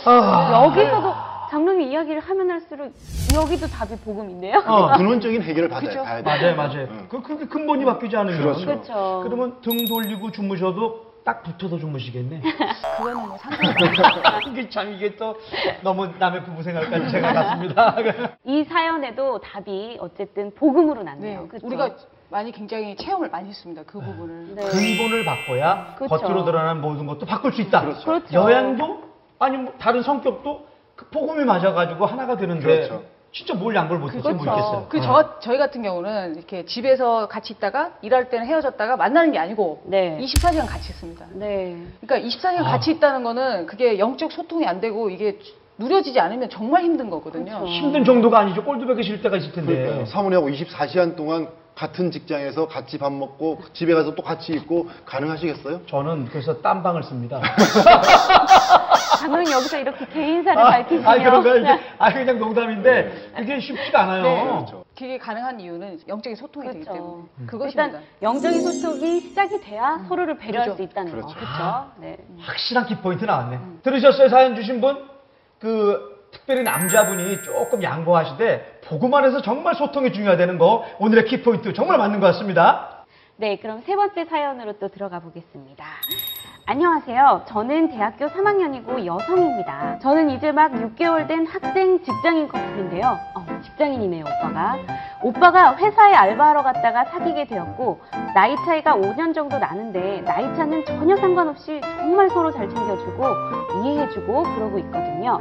아. 여기서도 장롱이 이야기를 하면 할수록 여기도 답이 복음인데요. 어. 근원적인 해결을 받아야, 그죠. 봐야 맞아요, 돼요. 맞아요. 응. 그, 그게 근본이 바뀌지 않으면. 그렇죠. 그렇죠. 그러면 등 돌리고 주무셔도 딱 붙어서 주무시겠네. 그거는 뭐 상관없어요. 이게 참 이게 또 너무 남의 부부 생활까지 제가 갔습니다. 이 사연에도 답이 어쨌든 복음으로 났네요. 네. 그렇죠? 우리가 많이 굉장히 체험을 많이 했습니다. 그 부분을. 네. 근본을 바꿔야 그렇죠. 겉으로 드러나는 모든 것도 바꿀 수 있다. 그렇죠. 그렇죠. 여행도 아니 뭐 다른 성격도 그 복음이 맞아가지고 하나가 되는데 그렇죠. 진짜 뭘 양보를 못했지 그렇죠. 모르겠어요. 그 저, 저희 같은 경우는 이렇게 집에서 같이 있다가 일할 때는 헤어졌다가 만나는 게 아니고 네. 24시간 같이 있습니다. 네. 그러니까 24시간 아. 같이 있다는 거는 그게 영적 소통이 안 되고 이게 누려지지 않으면 정말 힘든 거거든요. 그렇죠. 힘든 정도가 아니죠. 꼴도 보기 싫을 때가 있을 텐데. 그러니까요. 사모님하고 24시간 동안 같은 직장에서 같이 밥 먹고 집에 가서 또 같이 있고 가능하시겠어요? 저는 그래서 딴 방을 씁니다. 감독님 여기서 이렇게 개인사를 밝히시면 아, 그런가요? 이제, 아, 그냥 농담인데, 그게 쉽지가 않아요. 네. 그렇죠. 그게 가능한 이유는 영적인 소통이 되기 그렇죠. 때문에 그것입니다. 일단 영적인 소통이 시작이 돼야 서로를 배려할 그렇죠. 수 있다는 거. 그렇죠. 그렇죠. 네. 확실한 키포인트 나왔네. 들으셨어요? 사연 주신 분? 그, 특별히 남자분이 조금 양보하시되, 보고만 해서 정말 소통이 중요하다는 거, 오늘의 키포인트 정말 맞는 것 같습니다. 네, 그럼 세 번째 사연으로 또 들어가 보겠습니다. 안녕하세요. 저는 대학교 3학년이고 여성입니다. 저는 이제 막 6개월 된 학생 직장인 커플인데요. 어, 직장인이네요, 오빠가. 오빠가 회사에 알바하러 갔다가 사귀게 되었고, 나이 차이가 5년 정도 나는데, 나이 차는 전혀 상관없이 정말 서로 잘 챙겨주고, 이해해주고, 그러고 있거든요.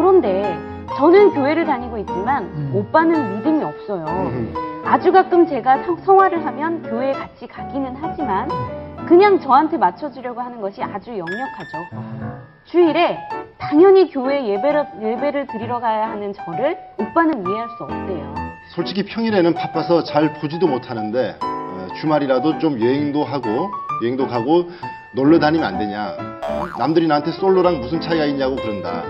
그런데, 저는 교회를 다니고 있지만, 음. 오빠는 믿음이 없어요. 음. 아주 가끔 제가 성- 성화를 하면 교회에 같이 가기는 하지만 그냥 저한테 맞춰주려고 하는 것이 아주 역력하죠. 주일에 당연히 교회 예배를, 예배를 드리러 가야 하는 저를 오빠는 이해할 수 없대요. 솔직히 평일에는 바빠서 잘 보지도 못하는데 어, 주말이라도 좀 여행도 하고 여행도 가고 놀러 다니면 안 되냐 남들이 나한테 솔로랑 무슨 차이가 있냐고 그런다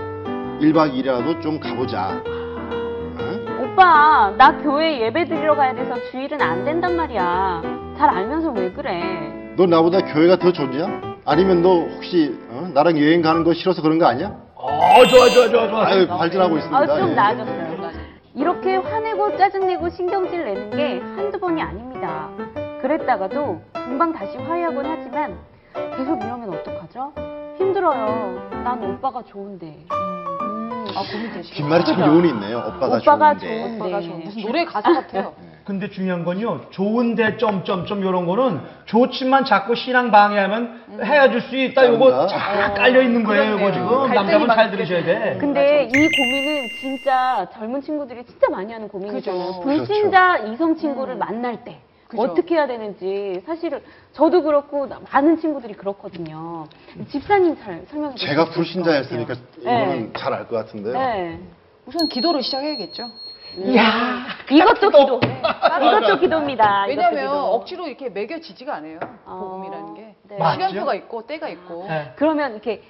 1박 2일이라도 좀 가보자 어? 오빠, 나 교회 예배 드리러 가야 돼서 주일은 안 된단 말이야. 잘 알면서 왜 그래? 너 나보다 교회가 더 좋냐? 아니면 너 혹시 어? 나랑 여행 가는 거 싫어서 그런 거 아니야? 어, 좋아, 좋아, 좋아, 좋아. 아유 발전하고 있습니다 아, 좀 예. 나아졌어요. 이렇게 화내고 짜증내고 신경질 내는 게 한두 번이 아닙니다. 그랬다가도 금방 다시 화해하곤 하지만 계속 이러면 어떡하죠? 힘들어요. 난 오빠가 좋은데. 음. 아 고민 되시죠. 뒷말이 참 요운이 있네요 오빠가, 오빠가 좋은데 좋은- 오빠가 네. 좋은 무슨 노래 가사 같아요. 근데 중요한 건요, 좋은데 점점점 이런 거는 좋지만 자꾸 신앙 방해하면 헤어질 수 있다. 요거? 쫙 깔려 있는 거예요. 이거. 지금 남자분 잘 들으셔야 돼. 근데 이 고민은 진짜 젊은 친구들이 진짜 많이 하는 고민이잖아요. 그죠. 불신자 이성 친구를 만날 때 그죠. 어떻게 해야 되는지 사실은 저도 그렇고 많은 친구들이 그렇거든요. 집사님 잘 설명해 주세요. 제가 불신자였으니까 이거는 잘 알 것 같은데요 네. 우선 기도를 시작해야겠죠. 이야, 이것도 기도. 이것도 기도입니다. 왜냐하면 이것도 기도. 억지로 이렇게 매겨지지가 않아요. 어, 복음이라는 게 네. 맞죠? 시간표가 있고 때가 있고. 네. 그러면 이렇게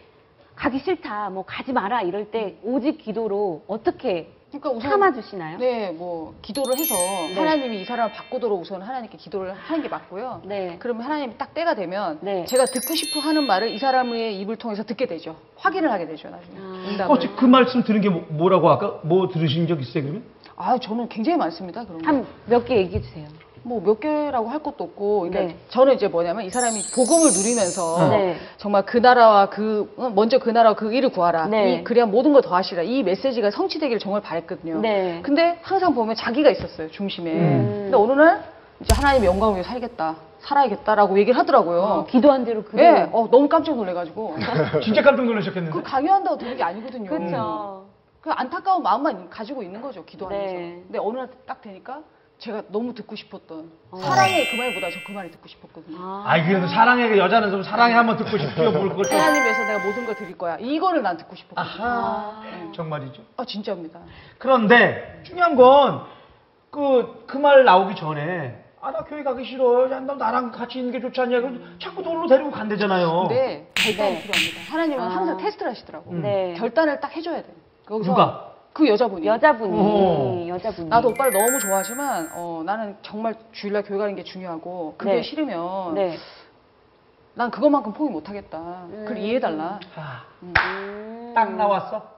가기 싫다, 뭐 가지 마라 이럴 때 오직 기도로 어떻게 그러니까 우선 참아주시나요? 네, 뭐 기도를 해서 네. 하나님이 이 사람을 바꾸도록 우선 하나님께 기도를 하는 게 맞고요. 네. 그러면 하나님이 딱 때가 되면 네. 제가 듣고 싶어 하는 말을 이 사람의 입을 통해서 듣게 되죠. 확인을 하게 되죠, 나중에. 아. 응답을. 어, 그 말씀 들은 게 뭐- 뭐라고 아까 뭐 들으신 적 있어요, 그러면? 아, 저는 굉장히 많습니다. 그런 거. 한 몇 개 얘기해 주세요. 뭐 몇 개라고 할 것도 없고, 그러니까 네. 저는 이제 뭐냐면 이 사람이 복음을 누리면서 네. 정말 그 나라와 그 어, 먼저 그 나라와 그 일을 구하라. 네. 이, 그래야 모든 걸 더하시라. 이 메시지가 성취되기를 정말 바랬거든요. 네. 근데 항상 보면 자기가 있었어요 중심에. 음. 근데 어느 날 이제 하나님의 영광을 위해 살겠다, 살아야겠다라고 얘기를 하더라고요. 어, 기도한 대로 그대로. 예, 어, 너무 깜짝 놀래가지고 진짜 깜짝 놀라셨겠는데. 그 강요한다고 되는 게 아니거든요. 그렇죠. 그 안타까운 마음만 가지고 있는 거죠 기도하면서. 네. 근데 어느 날 딱 되니까 제가 너무 듣고 싶었던 어. 사랑의 그 말보다 저 그 말이 듣고 싶었거든요. 아, 그래도 사랑해, 여자는 좀 사랑해 한번 듣고 싶죠. 뭘 그걸 또. 하나님 위해서 내가 모든 걸 드릴 거야. 이거를 난 듣고 싶었거든요. 아하. 네. 정말이죠. 아 진짜입니다. 그런데 중요한 건 그 그 말 나오기 전에 아 나 교회 가기 싫어. 야, 너 나랑 같이 있는 게 좋지 않냐. 그래서 자꾸 놀러 데리고 간대잖아요. 근데 결단이 네. 필요합니다. 하나님은 아. 항상 테스트를 하시더라고. 음. 네. 결단을 딱 해줘야 돼. 거기서 누가? 그 여자분이. 여자분이 어. 여자분이 나도 오빠를 너무 좋아하지만 어, 나는 정말 주일날 교회 가는 게 중요하고 그게 네. 싫으면 네. 난 그것만큼 포기 못하겠다. 음. 그걸 이해해달라. 아, 음. 딱 나왔어.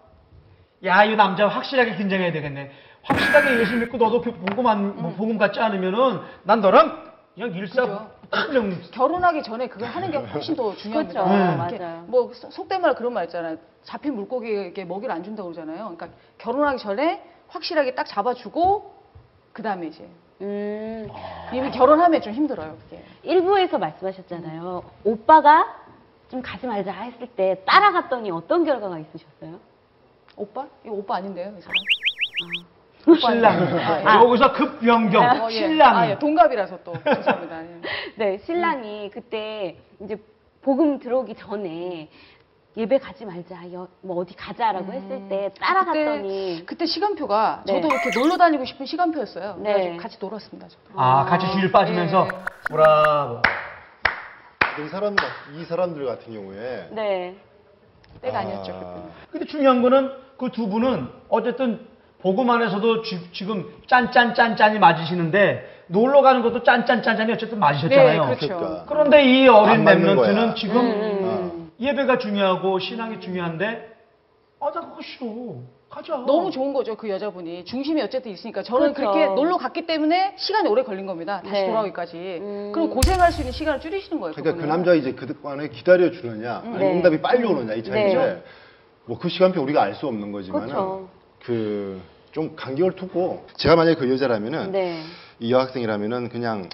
야, 이 남자 확실하게 긴장해야 되겠네. 확실하게 예수 믿고 너도 그 복음, 뭐 복음 같지 않으면은 난 너랑 그냥 일사 그죠. 그냥 결혼하기 전에 그걸 하는 게 훨씬 더 중요합니다. 그렇죠. 네. 이렇게 맞아요. 뭐 속- 속된 말로 그런 말 있잖아요. 잡힌 물고기에게 먹이를 안 준다고 그러잖아요. 그러니까 결혼하기 전에 확실하게 딱 잡아주고 그 다음에 이제 음. 이미 결혼하면 좀 힘들어요. 그게. 일부에서 말씀하셨잖아요. 오빠가 좀 가지 말자 했을 때 따라갔더니 어떤 결과가 있으셨어요? 오빠? 이거 오빠 아닌데요, 이 사람? 신랑. 아, 예. 여기서 급 변경. 어, 예. 신랑. 아, 예. 동갑이라서 또 죄송합니다. 예. 네, 신랑이 그때 이제 복음 들어오기 전에 예배 가지 말자, 여- 뭐 어디 가자라고 음. 했을 때 그때, 따라갔더니 그때 시간표가 네. 저도 이렇게 놀러 다니고 싶은 시간표였어요. 네. 그래가지고 같이 놀았습니다. 저도. 아, 같이 주일 빠지면서 네. 브라보. 이 사람 이 사람들 같은 경우에 네. 때가 아, 아니었죠. 그때. 근데 중요한 거는 그 두 분은 어쨌든 보고만에서도 지, 금 짠짠짠짠이 맞으시는데 놀러 가는 것도 짠짠짠짠이 어쨌든 맞으셨잖아요. 네, 그렇죠. 그러니까. 그런데 이 어린 랩런트는. 지금 음, 음. 예배가 중요하고 신앙이 중요한데 아, 나 그거 싫어. 가자. 너무 좋은 거죠, 그 여자분이. 중심이 어쨌든 있으니까. 저는 그렇죠. 그렇게 놀러 갔기 때문에 시간이 오래 걸린 겁니다. 다시 네. 돌아오기까지. 음. 그럼 고생할 수 있는 시간을 줄이시는 거예요. 그러니까 그. 남자 이제 그동안에 기다려 주느냐, 아니면 네. 응답이 빨리 오느냐 이 차이인데, 네. 뭐그 시간표 우리가 알 수 없는 거지만 은 그렇죠. 그 좀 간격을 두고 제가 만약에 그 여자라면은 네. 이 여학생이라면은 그냥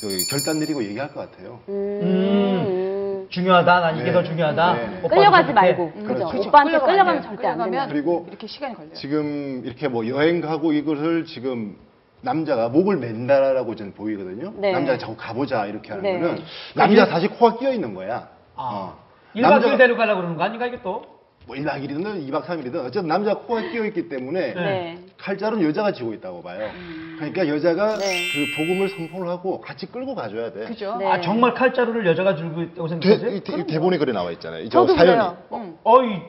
그 결단 내리고 얘기할 것 같아요. 음. 중요하다. 난 이게 네. 더 중요하다. 네. 끌려가지. 말고. 음, 그죠? 그렇죠. 오빠한테 끌려가면 끌려가면 안 돼요. 절대 안 끌려가면 됩니다. 그리고 이렇게 시간이 걸려요. 지금 이렇게 뭐 여행 가고 이것을 지금 남자가 목을 맨다라고 저는 보이거든요. 네. 남자가 자꾸 가보자 이렇게 하는 네. 거는 남자 사실 코가 끼어 있는 거야. 아. 어. 1박 2일 남자가- 데려가려고 그러는 거 아닌가 이게 또? 뭐 1박 2일이든 2박 3일이든 어쨌든 남자가 코가 끼어 있기 때문에 네. 칼자루는 여자가 쥐고 있다고 봐요. 그러니까 여자가 네. 그 복음을 선포를 하고 같이 끌고 가줘야 돼. 그죠? 네. 아 정말 칼자루를 여자가 들고 있다고 대? 이, 대- 대본에 그래 나와 있잖아요. 저 저도 사연이. 그래요. 응. 어이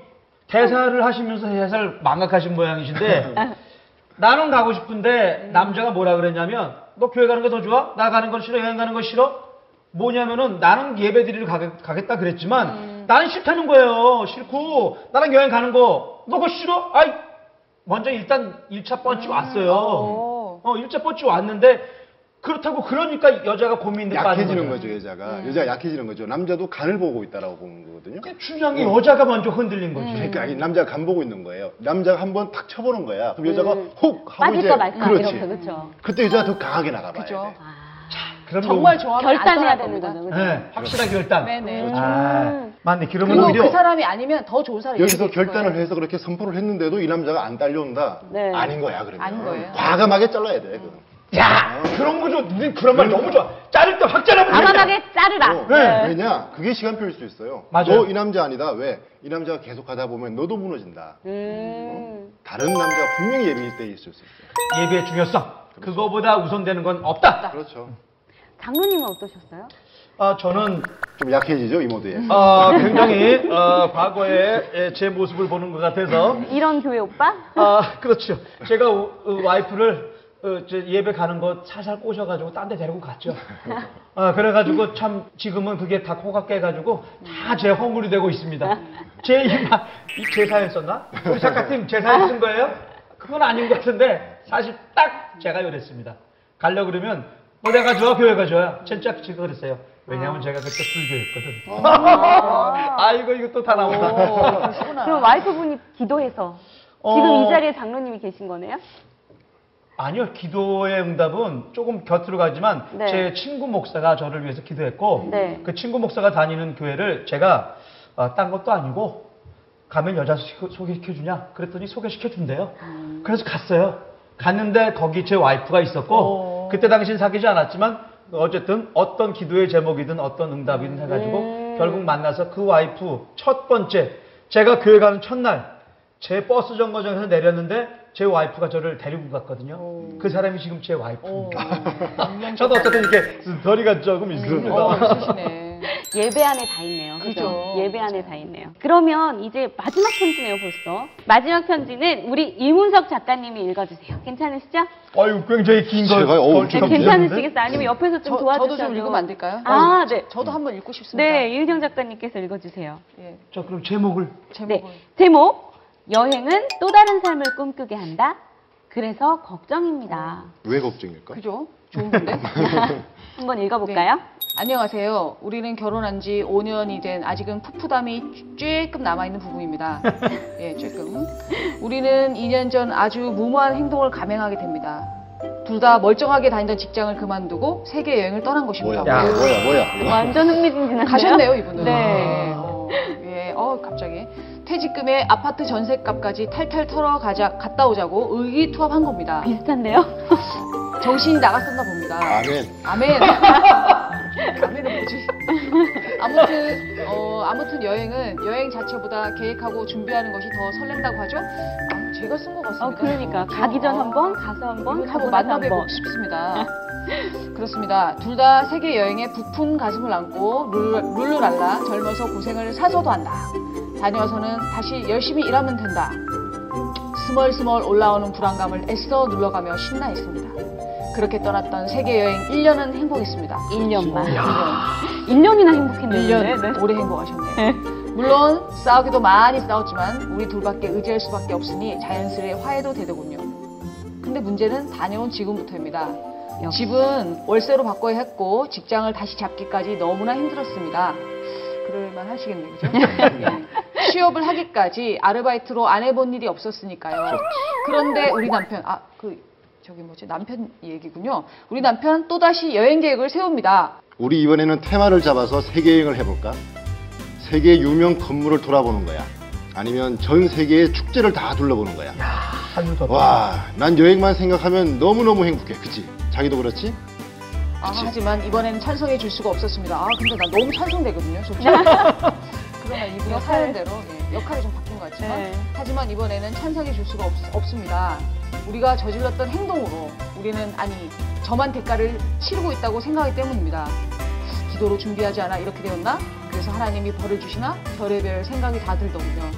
대사를 하시면서 대사를 망각하신 모양이신데 나는 가고 싶은데 남자가 뭐라 그랬냐면 너 교회 가는 거 더 좋아? 나 가는 건 싫어? 여행 가는 거 싫어? 뭐냐면은 나는 예배 드리러 가겠, 가겠다 그랬지만 나는 싫다는 거예요. 싫고 나랑 여행 가는 거 너 그거 싫어? 아이 먼저 일단 1차 뻗치 왔어요. 오. 어 1차 뻗치 왔는데 그렇다고 그러니까 여자가 고민돼 약해지는 거죠. 여자가. 여자가 약해지는 거죠. 남자도 간을 보고 있다라고 보는 거거든요. 그게 중요한 게 여자가 먼저 흔들린 거지. 그러니까 이 남자가 간 보고 있는 거예요. 남자가 한 번 탁 쳐보는 거야. 그럼 여자가 음. 혹 하고 이제 빠질까 말까 그렇지. 이렇게 그렇죠. 그때 여자가 더 강하게 나가봐야 그죠. 돼. 아, 그럼 정말 좋아하면 안 결단해야 되는. 거죠. 그죠? 네, 확실한 결단. 네네. 아, 맞네. 그러면 그리고 오히려 그 사람이 아니면 더 좋은 사람이 여기서 있을 거예요. 결단을 해서 그렇게 선포를 했는데도 이 남자가 안 딸려온다? 네. 아닌 거야, 그러면. 아닌 거예요. 과감하게 잘라야 돼, 그거. 야 그런 거죠. 우린 그런 말 너무 좋아. 자를 때 확 잘라버려. 과감하게 자르라. 어, 네. 왜냐? 그게 시간표일 수 있어요. 맞아요. 너 이 남자 아니다. 왜? 이 남자가 계속 하다 보면 너도 무너진다. 음. 다른 남자가 분명히 예민일 때 있을 수 있어요. 예배의 중요성. 그거보다 우선되는 건 없다. 그렇죠. 장로님은 어떠셨어요? 아 저는 좀 약해지죠, 이 모드에. 어, 굉장히 어, 과거에 예, 제 모습을 보는 것 같아서 이런 교회 오빠? 아 그렇죠. 제가 우- 어, 와이프를 어, 저 예배 가는 거 살살 꼬셔가지고 딴 데 데리고 갔죠. 아, 그래가지고 참 지금은 그게 다 코가 깨가지고 다 제 허물이 되고 있습니다. 제, 이마- 이 제사에 썼나? 우리 작가팀 제사에 쓴 거예요? 그건 아닌 것 같은데 사실 딱 제가 이랬습니다. 가려 그러면 뭐 내가 좋아 교회가 좋아 진짜 제가 그랬어요. 왜냐하면 제가 그때 불교였거든. 아 이거 이거 또 다. 그러시구나. 그럼 와이프분이 기도해서 어. 지금 이 자리에 장로님이 계신 거네요? 아니요, 기도의 응답은 조금 곁으로 가지만 네. 제 친구 목사가 저를 위해서 기도했고 네. 그 친구 목사가 다니는 교회를 제가 어, 딴 것도 아니고 가면 여자 소- 소개시켜 주냐? 그랬더니 소개시켜 준대요. 음. 그래서 갔어요. 갔는데 거기 제 와이프가 있었고 어. 그때 당신 사귀지 않았지만 어쨌든 어떤 기도의 제목이든 어떤 응답이든 해가지고 음. 결국 만나서 그 와이프 첫 번째 제가 교회 가는 첫날 제 버스 정거장에서 내렸는데 제 와이프가 저를 데리고 갔거든요. 그 사람이 지금 제 오. 와이프입니다. 저도 어쨌든 이렇게 덜이가 조금 있습니다. 어. 예배 안에 다 있네요. 그죠? 그죠. 예배 안에 다 있네요. 그러면 이제 마지막 편지네요, 벌써. 마지막 편지는 우리 이문석 작가님이 읽어주세요. 괜찮으시죠? 아유 굉장히 긴 거. 제가, 걸- 네, 좀 괜찮으시겠어요? 아니면 옆에서 좀 저, 도와주셔도. 저도 좀 읽으면 안 될까요? 아, 어, 네. 저, 도 한번 읽고 싶습니다. 네, 이은영 작가님께서 읽어주세요. 예, 자 그럼 제목을 제목을. 네, 제목 여행은 또 다른 삶을 꿈꾸게 한다. 그래서 걱정입니다. 왜 걱정일까? 그죠? 좋은 건데? 한번 읽어볼까요? 안녕하세요. 우리는 결혼한 지 5년이 된 아직은 풋풋함이 쬐끔 남아있는 부부입니다. 예, 쬐끔. 우리는 2년 전 아주 무모한 행동을 감행하게 됩니다. 둘 다 멀쩡하게 다니던 직장을 그만두고 세계 여행을 떠난 것입니다. 뭐야, 야. 뭐야, 뭐야, 뭐야. 완전 흥미진진한데요? 가셨네요, 이분은. 네. 어, 예, 어, 갑자기. 퇴직금에 아파트 전셋값까지 탈탈 털어 가자, 갔다 오자고 의기투합한 겁니다. 비슷한데요? 정신이 나갔었나 봅니다. 아멘. 아멘. 아멘은 뭐지? 아무튼 아무튼 어, 아무튼 여행은 여행 자체보다 계획하고 준비하는 것이 더 설렌다고 하죠. 아, 제가 쓴 것 같습니다. 어, 그러니까 이거. 가기 전 어. 한 번, 가서 한 번, 가고 한번 나서 한 만나뵙고 번. 싶습니다. 그렇습니다. 둘 다 세계 여행에 부푼 가슴을 안고 룰- 룰루랄라 젊어서 고생을 사서도 한다. 다녀서는 다시 열심히 일하면 된다. 스멀스멀 올라오는 불안감을 애써 눌러가며 신나 있습니다. 그렇게 떠났던 세계 여행 1년은 행복했습니다. 1년만. 1년. 1년이나 행복했네요. 1년 네, 네. 오래 행복하셨네요. 물론 싸우기도 많이 싸웠지만 우리 둘밖에 의지할 수밖에 없으니 자연스레 화해도 되더군요. 근데 문제는 다녀온 지금부터입니다. 역시. 집은 월세로 바꿔야 했고 직장을 다시 잡기까지 너무나 힘들었습니다. 그럴만 하시겠네요, 그죠? 예. 취업을 하기까지 아르바이트로 안 해본 일이 없었으니까요. 그런데 우리 남편, 아, 그, 저기 뭐지, 남편 얘기군요. 우리 남편 또 다시 여행 계획을 세웁니다. 우리 이번에는 테마를 잡아서 세계 여행을 해볼까? 세계 유명 건물을 돌아보는 거야. 아니면 전 세계의 축제를 다 둘러보는 거야. 와, 난 여행만 생각하면 너무너무 행복해. 그치? 자기도 그렇지? 아, 그치. 하지만 이번에는 찬성해 줄 수가 없었습니다. 아, 근데 나 너무 찬성되거든요, 솔직히. 그러나 이분의 역할. 사연대로 예, 역할이 좀 바뀐 것 같지만 네. 하지만 이번에는 찬성해 줄 수가 없, 습니다 우리가 저질렀던 행동으로 우리는 아니 저만 대가를 치르고 있다고 생각하기 때문입니다. 기도로 준비하지 않아 이렇게 되었나? 그래서 하나님이 벌을 주시나? 별의별 생각이 다 들더군요.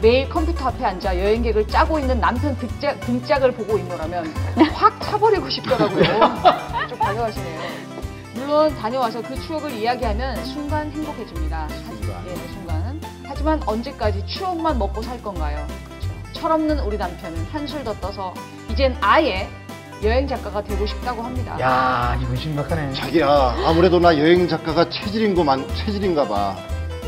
매일 컴퓨터 앞에 앉아 여행 계획을 짜고 있는 남편 등짝, 등짝을 보고 있노라면 확 차버리고 싶더라고요. 좀 과격하시네요. 물론 다녀와서 그 추억을 이야기하면 순간 행복해집니다. 순간. 예, 순간. 하지만 언제까지 추억만 먹고 살 건가요? 철없는 우리 남편은 한술 더 떠서 이젠 아예 여행 작가가 되고 싶다고 합니다. 야, 이건 심각하네. 자기야, 아무래도 나 여행 작가가 체질인 거만, 체질인가 봐.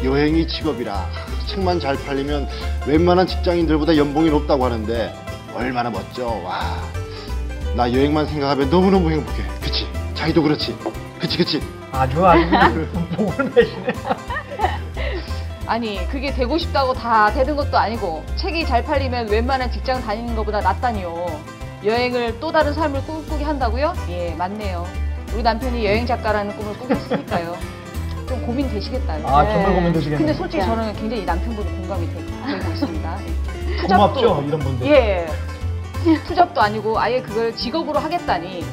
여행이 직업이라. 책만 잘 팔리면 웬만한 직장인들보다 연봉이 높다고 하는데 얼마나 멋져. 와. 나 여행만 생각하면 너무너무 행복해. 그치? 자기도 그렇지? 그치, 그치? 아주 아주 목을 매시네. 아니 그게 되고 싶다고 다 되는 것도 아니고 책이 잘 팔리면 웬만한 직장 다니는 것보다 낫다니요. 여행을 또 다른 삶을 꿈꾸게 한다고요? 예 맞네요. 우리 남편이 여행 작가라는 꿈을 꾸겠으니까요. 좀 고민 되시겠다요. 아, 정말 고민되시겠네. 근데 솔직히 진짜. 저는 굉장히 이 남편분이 공감이 되, 되고 있습니다. 고맙죠, 이런 분들. 예. 투잡도 아니고 아예 그걸 직업으로 하겠다니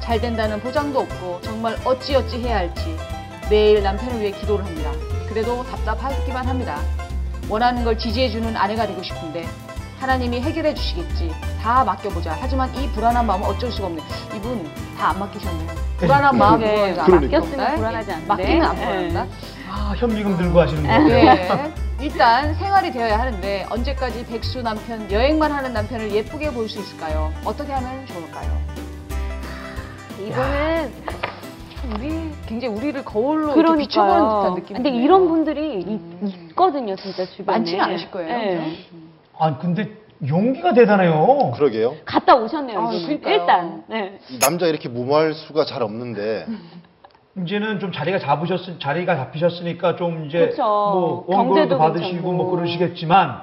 잘 된다는 보장도 없고 정말 어찌어찌 해야 할지 매일 남편을 위해 기도를 합니다. 그래도 답답하기만 합니다. 원하는 걸 지지해주는 아내가 되고 싶은데 하나님이 해결해 주시겠지. 다 맡겨보자. 하지만 이 불안한 마음은 어쩔 수가 없네. 이분 다 안 맡기셨네요. 불안한 마음은 네, 안 그러니까. 맡겼으면 불안하지 않은데. 맡기면 안 네. 불안한다. 아, 현미금 들고 하시는 거. 예. 일단 생활이 되어야 하는데 언제까지 백수 남편 여행만 하는 남편을 예쁘게 볼 수 있을까요? 어떻게 하면 좋을까요? 이거는 우리 굉장히 우리를 거울로 이렇게 비춰보는 듯한 그러니까요. 느낌. 근데 이런 분들이 이- 음. 있 거든요, 진짜 주변에. 많지는 않으실 거예요. 네. 아, 근데 용기가 대단해요. 그러게요. 갔다 오셨네요, 아. 그러니까요. 일단. 네. 이 남자 이렇게 무모할 수가 잘 없는데 이제는 좀 자리가 잡으셨 자리가 잡히셨으니까 좀 이제 그쵸. 뭐 원고도 경제도 받으시고 괜찮고. 뭐 그러시겠지만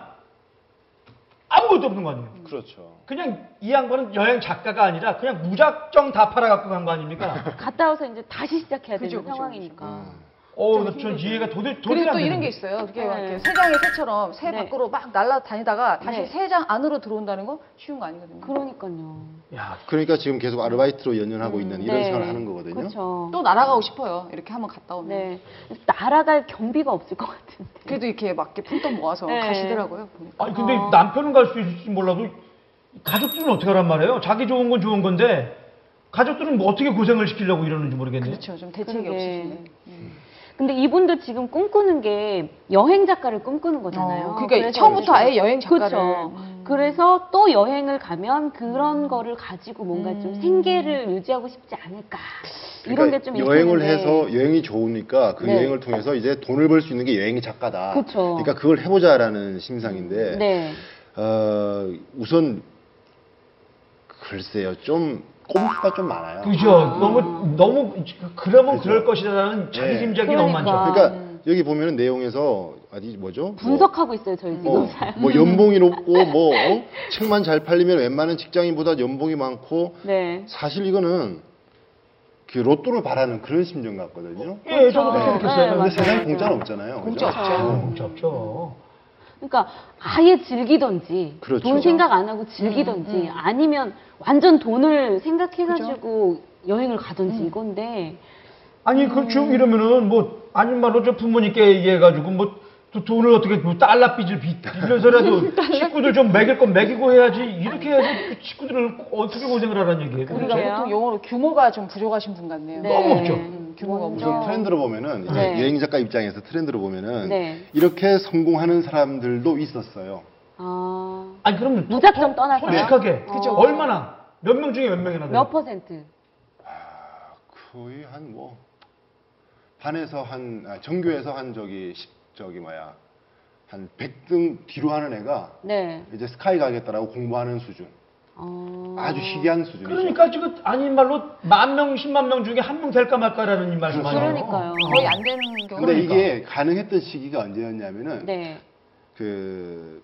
아무것도 없는 거 아니에요. 그렇죠. 그냥 이 양반은 여행 작가가 아니라 그냥 무작정 다 팔아갖고 간 거 아닙니까? 갔다 와서 이제 다시 시작해야 그죠, 되는 그죠, 상황이니까. 음. 어, 전 이해가 도저히 도저히 그리고 안또 이런 되는 게. 있어요. 이렇게 네. 막 이렇게 세 장의 새처럼 새 네. 밖으로 막 날아다니다가 다시 네. 세 장 안으로 들어온다는 거 쉬운 거 아니거든요. 그러니까요. 야, 그러니까 지금 계속 아르바이트로 연연하고 있는 이런 네. 생활을 하는 거거든요. 그렇죠. 또 날아가고 싶어요. 이렇게 한번 갔다 오면. 네. 날아갈 경비가 없을 것 같은데. 그래도 이렇게 막 이렇게 푼돈 모아서 네. 가시더라고요. 보니까. 아니 근데 어. 남편은 갈 수 있을지 몰라도 가족들은 어떻게 하란 말이에요? 자기 좋은 건 좋은 건데 가족들은 뭐 어떻게 고생을 시키려고 이러는지 모르겠네요. 그렇죠. 좀 대책이 그러게. 없으시네. 음. 근데 이분도 지금 꿈꾸는 게 여행 작가를 꿈꾸는 거잖아요. 어, 그러니까 처음부터 아예 여행 작가를. 그렇죠. 음. 그래서 또 여행을 가면 그런 거를 가지고 뭔가 좀 음. 생계를 유지하고 싶지 않을까. 이런 게좀 그러니까 여행을 있었는데. 해서 여행이 좋으니까 그 네. 여행을 통해서 이제 돈을 벌 수 있는 게 여행이 작가다. 그쵸. 그러니까 그걸 해보자라는 심상인데 네. 어, 우선 글쎄요 좀 꼼수가 좀 많아요. 그죠? 너무 너무 그러면 그죠. 그럴 것이라는 자기 네. 짐작이 너무 많죠. 그러니까. 그러니까 음. 여기 보면은 내용에서 어디 뭐죠? 뭐, 분석하고 있어요, 저희 지금. 뭐, 뭐 연봉이 높고 뭐 어? 책만 잘 팔리면 웬만한 직장인보다 연봉이 많고 네. 사실 이거는 그 로또를 바라는 그런 심정 같거든요. 예, 저도 그렇게 그렇죠. 느꼈어요. 네, 근데. 세상에. 공짜는 없잖아요. 공짜? 없죠. 어. 진짜 없죠. 그러니까 아예 즐기던지 그렇죠. 돈 생각 안 하고 즐기던지 음, 음. 아니면 완전 돈을 생각해가지고 여행을 가든지 음. 이건데 아니 그 지금 이러면은 뭐 아닌 말로 저 부모님께 얘기해가지고 뭐 또 돈을 어떻게 뭐 달러 빚을 빚- 빌려서라도 식구들 좀 먹일 건 먹이고 해야지 이렇게 해서 그 식구들을 어떻게 고생을 하라는 얘기예요. 우리가? 그래요? 보통 용어로 규모가 좀 부족하신 분 같네요. 네. 너무 없죠. 음, 규모가. 없죠. 우선 트렌드로 보면은 이제 네. 여행 작가 입장에서 트렌드로 보면은 네. 이렇게 성공하는 사람들도 있었어요. 아, 아니 그럼 무작정 떠나서요? 솔직하게 그죠. 얼마나 몇 명 중에 몇 명이나 돼요? 몇 퍼센트? 거의 한 뭐 반에서 한 아, 전교에서 한 저기 십 저기 뭐야 한 100등 뒤로 하는 애가 네. 이제 스카이 가겠다라고 공부하는 수준. 어... 아주 희귀한 수준이죠. 그러니까 지금 아닌 말로 만 명, 십만 명 중에 한 명 될까 말까라는 이 말씀 아니에요? 그러니까요. 거의 안 되는 경우. 근데 이게 가능했던 시기가 언제였냐면은 네. 그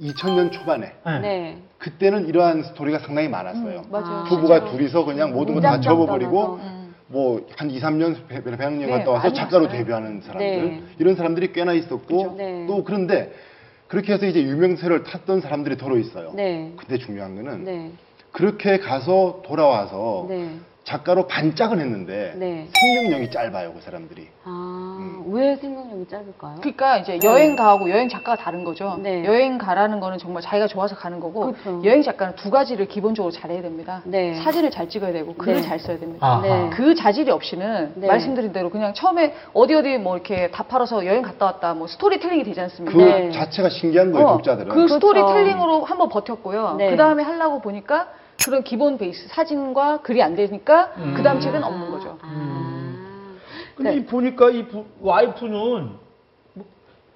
2000년 초반에 네. 네. 그때는 이러한 스토리가 상당히 많았어요. 음, 맞아요. 아. 부부가 진짜로. 둘이서 그냥 모든 걸 다 접어버리고. 음. 뭐한 2, 3년 배- 배낭여행 네, 갔다 와서 작가로. 데뷔하는 사람들 네. 이런 사람들이 꽤나 있었고 그죠. 네. 또 그런데 그렇게 해서 이제 유명세를 탔던 사람들이 더러 있어요. 네. 근데 중요한 거는 네. 그렇게 가서 돌아와서 네. 작가로 반짝은 했는데 네. 생명력이 짧아요 그 사람들이. 아, 왜 생각력이 짧을까요? 그러니까 이제 여행 가하고 여행 작가가 다른 거죠. 네. 여행 가라는 거는 정말 자기가 좋아서 가는 거고 그렇죠. 여행 작가는 두 가지를 기본적으로 잘해야 됩니다. 네. 사진을 잘 찍어야 되고 글을 네. 잘 써야 됩니다. 아하. 네. 그 자질이 없이는 네. 말씀드린 대로 그냥 처음에 어디 어디 뭐 이렇게 다 팔아서 여행 갔다 왔다 뭐 스토리텔링이 되지 않습니까? 그 네. 자체가 신기한 거예요 어, 독자들은. 그 그렇죠. 스토리텔링으로 한번 버텼고요. 네. 그 다음에 하려고 보니까 그런 기본 베이스 사진과 글이 안 되니까 음. 그 다음 책은 없는 거죠. 아. 근데 네. 이 보니까 이 부- 와이프는 뭐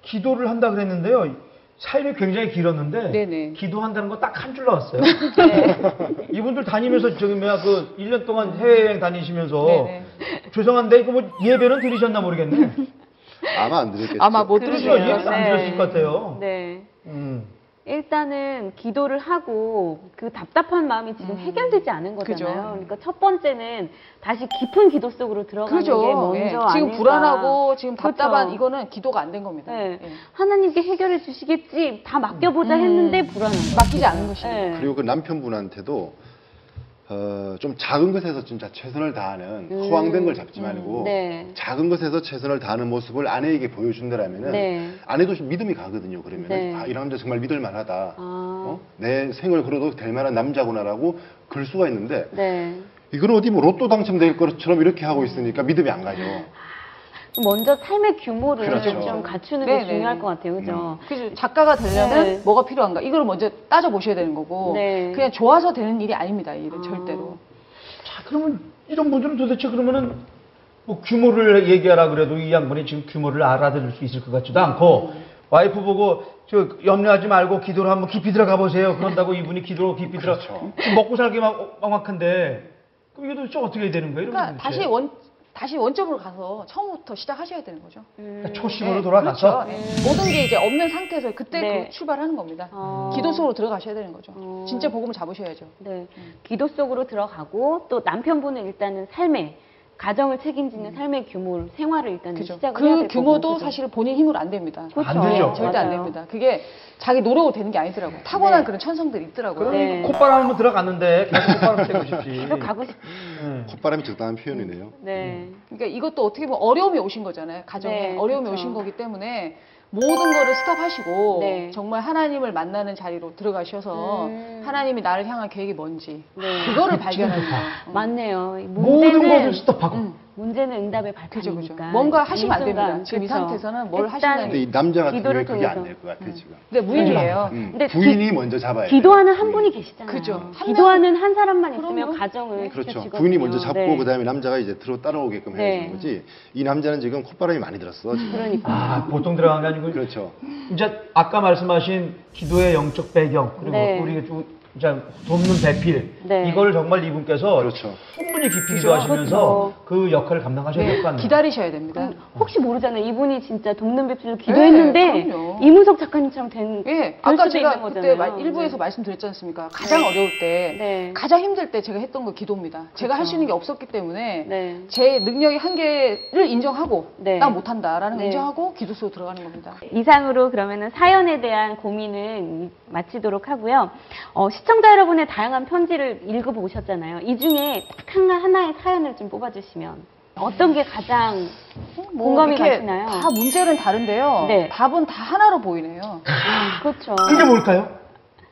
기도를 한다 그랬는데요. 사연이 굉장히 길었는데 네네. 기도한다는 거 딱 한 줄 나왔어요. 네. 이분들 다니면서 저기 뭐야 그 1년 동안 해외여행 다니시면서 네네. 죄송한데 이거 뭐 예배는 드리셨나 모르겠네. 아마 안 들었겠죠. 아마 못 그러죠. 예배 안 드렸을 것 같아요. 네. 음. 일단은 기도를 하고 그 답답한 마음이 지금 음. 해결되지 않은 거잖아요. 그죠. 그러니까 첫 번째는 다시 깊은 기도 속으로 들어가는 게 그죠. 먼저 예. 지금 아닐까. 불안하고 지금 답답한 그쵸. 이거는 기도가 안 된 겁니다. 네. 예. 하나님께 해결해 주시겠지. 다 맡겨보자 음. 했는데 불안한 거예요. 맡기지 않은 것입니다. 네. 그리고 그 남편분한테도 어, 좀 작은 것에서 진짜 최선을 다하는 음. 허황된 걸 잡지 말고 네. 작은 것에서 최선을 다하는 모습을 아내에게 보여준다라면은 네. 아내도 믿음이 가거든요. 그러면 네. 아, 이 남자 정말 믿을 만하다. 아. 어? 내 생을 걸어도 될 만한 남자구나라고 글 수가 있는데 네. 이건 어디 뭐 로또 당첨될 것처럼 이렇게 하고 있으니까 믿음이 안 가죠. 먼저 삶의 규모를 그렇죠. 좀 갖추는 네, 게 네, 중요할 네. 것 같아요. 그죠? 그래서 작가가 되려면 네. 뭐가 필요한가? 이걸 먼저 따져 보셔야 되는 거고 네. 그냥 좋아서 되는 일이 아닙니다. 이 일은 아. 절대로. 자 그러면 이런 분들은 도대체 그러면은 뭐 규모를 얘기하라 그래도 이 양반이 지금 규모를 알아들을 수 있을 것 같지도 않고 와이프 보고 저 염려하지 말고 기도를 한번 깊이 들어가 보세요. 그런다고 이분이 기도로 깊이 들어 그렇죠. 지금 먹고 살기 막 막막한데 그럼 이게 도대체 어떻게 해야 되는 거예요? 그러니까 이런 다시 원 다시 원점으로 가서 처음부터 시작하셔야 되는 거죠. 음. 그러니까 초심으로 네, 돌아가서 그렇죠. 예. 모든 게 이제 없는 상태에서 그때 네. 그 출발하는 겁니다. 어. 기도 속으로 들어가셔야 되는 거죠. 어. 진짜 복음을 잡으셔야죠. 네. 기도 속으로 들어가고 또 남편분은 일단은 삶의 가정을 책임지는 삶의 규모, 생활을 일단 그죠. 시작을 해야 그될 거고, 규모도? 사실 본인 힘으로 안 됩니다. 그렇죠. 안 되죠. 절대 안 맞아요. 됩니다. 그게 자기 노력으로 되는 게 아니더라고요. 타고난 네. 그런 천성들이 있더라고요. 네. 콧바람 한번 들어갔는데 계속 콧바람 쐬고 싶지. 계속 가고 싶. 네. 콧바람이 적당한 표현이네요. 네. 그러니까 이것도 어떻게 보면 어려움이 오신 거잖아요. 가정에 네, 어려움이 그렇죠. 오신 거기 때문에 모든 거를 스톱하시고 네. 정말 하나님을 만나는 자리로 들어가셔서 음. 하나님이 나를 향한 계획이 뭔지 네. 그거를 발견하는 거예요. 맞네요. 이 모든 문제는 것을 스톱하고. 음. 문제는 응답의 그죠, 발판이니까. 그죠. 뭔가 하시면 안이 됩니다. 지금 이. 상태에서는 뭘 하시면 근데 이 남자 같은 기도를 경우에 그게 안 통해서. 될 것 같아 지금. 근데 무인이에요. 음, 근데 부인이 먼저 잡아야 돼. 기도하는 한 분이 계시잖아요. 그죠. 한 기도하는 한 사람만 있으면. 가정을 그렇죠. 지켜지거든요. 부인이 먼저 잡고 네. 그다음에 남자가 이제 들어 따라오게끔 네. 해주는 거지. 이 남자는 지금 콧바람이 많이 들었어. 지금. 그러니까. 아 보통 들어간 게 아니고 그렇죠. 이제 아까 말씀하신 기도의 영적 배경 그리고 네. 우리 좀 돕는 배필 네. 이걸 정말 이분께서 그렇죠. 충분히 깊이. 기도하시면서 그렇죠. 그 역할 역할을 감당하셔야 될것 네, 같네요. 기다리셔야 됩니다. 음, 혹시 모르잖아요. 이분이 진짜 돕는 뵙시로 기도했는데 네. 이문석 작가님처럼 된 예, 될 아까 수도 제가 있는 그때 일부에서 네. 말씀드렸지 않습니까? 가장 네. 어려울 때, 네. 가장 힘들 때 제가 했던 거 기도입니다. 제가 할 수 있는 게 없었기 때문에 네. 제 능력의 한계를 인정하고 네. 나 못한다라는 걸 네. 인정하고 기도 속으로 들어가는 겁니다. 이상으로 그러면은 사연에 대한 고민은 마치도록 하고요. 어, 시청자 여러분의 다양한 편지를 읽어보셨잖아요. 이 중에 딱 하나, 하나의 사연을 좀 뽑아주시면 어떤 게 가장 뭐 공감이 가시나요? 다 문제는 다른데요. 네. 답은 다 하나로 보이네요. 그렇죠. 그게 뭘까요?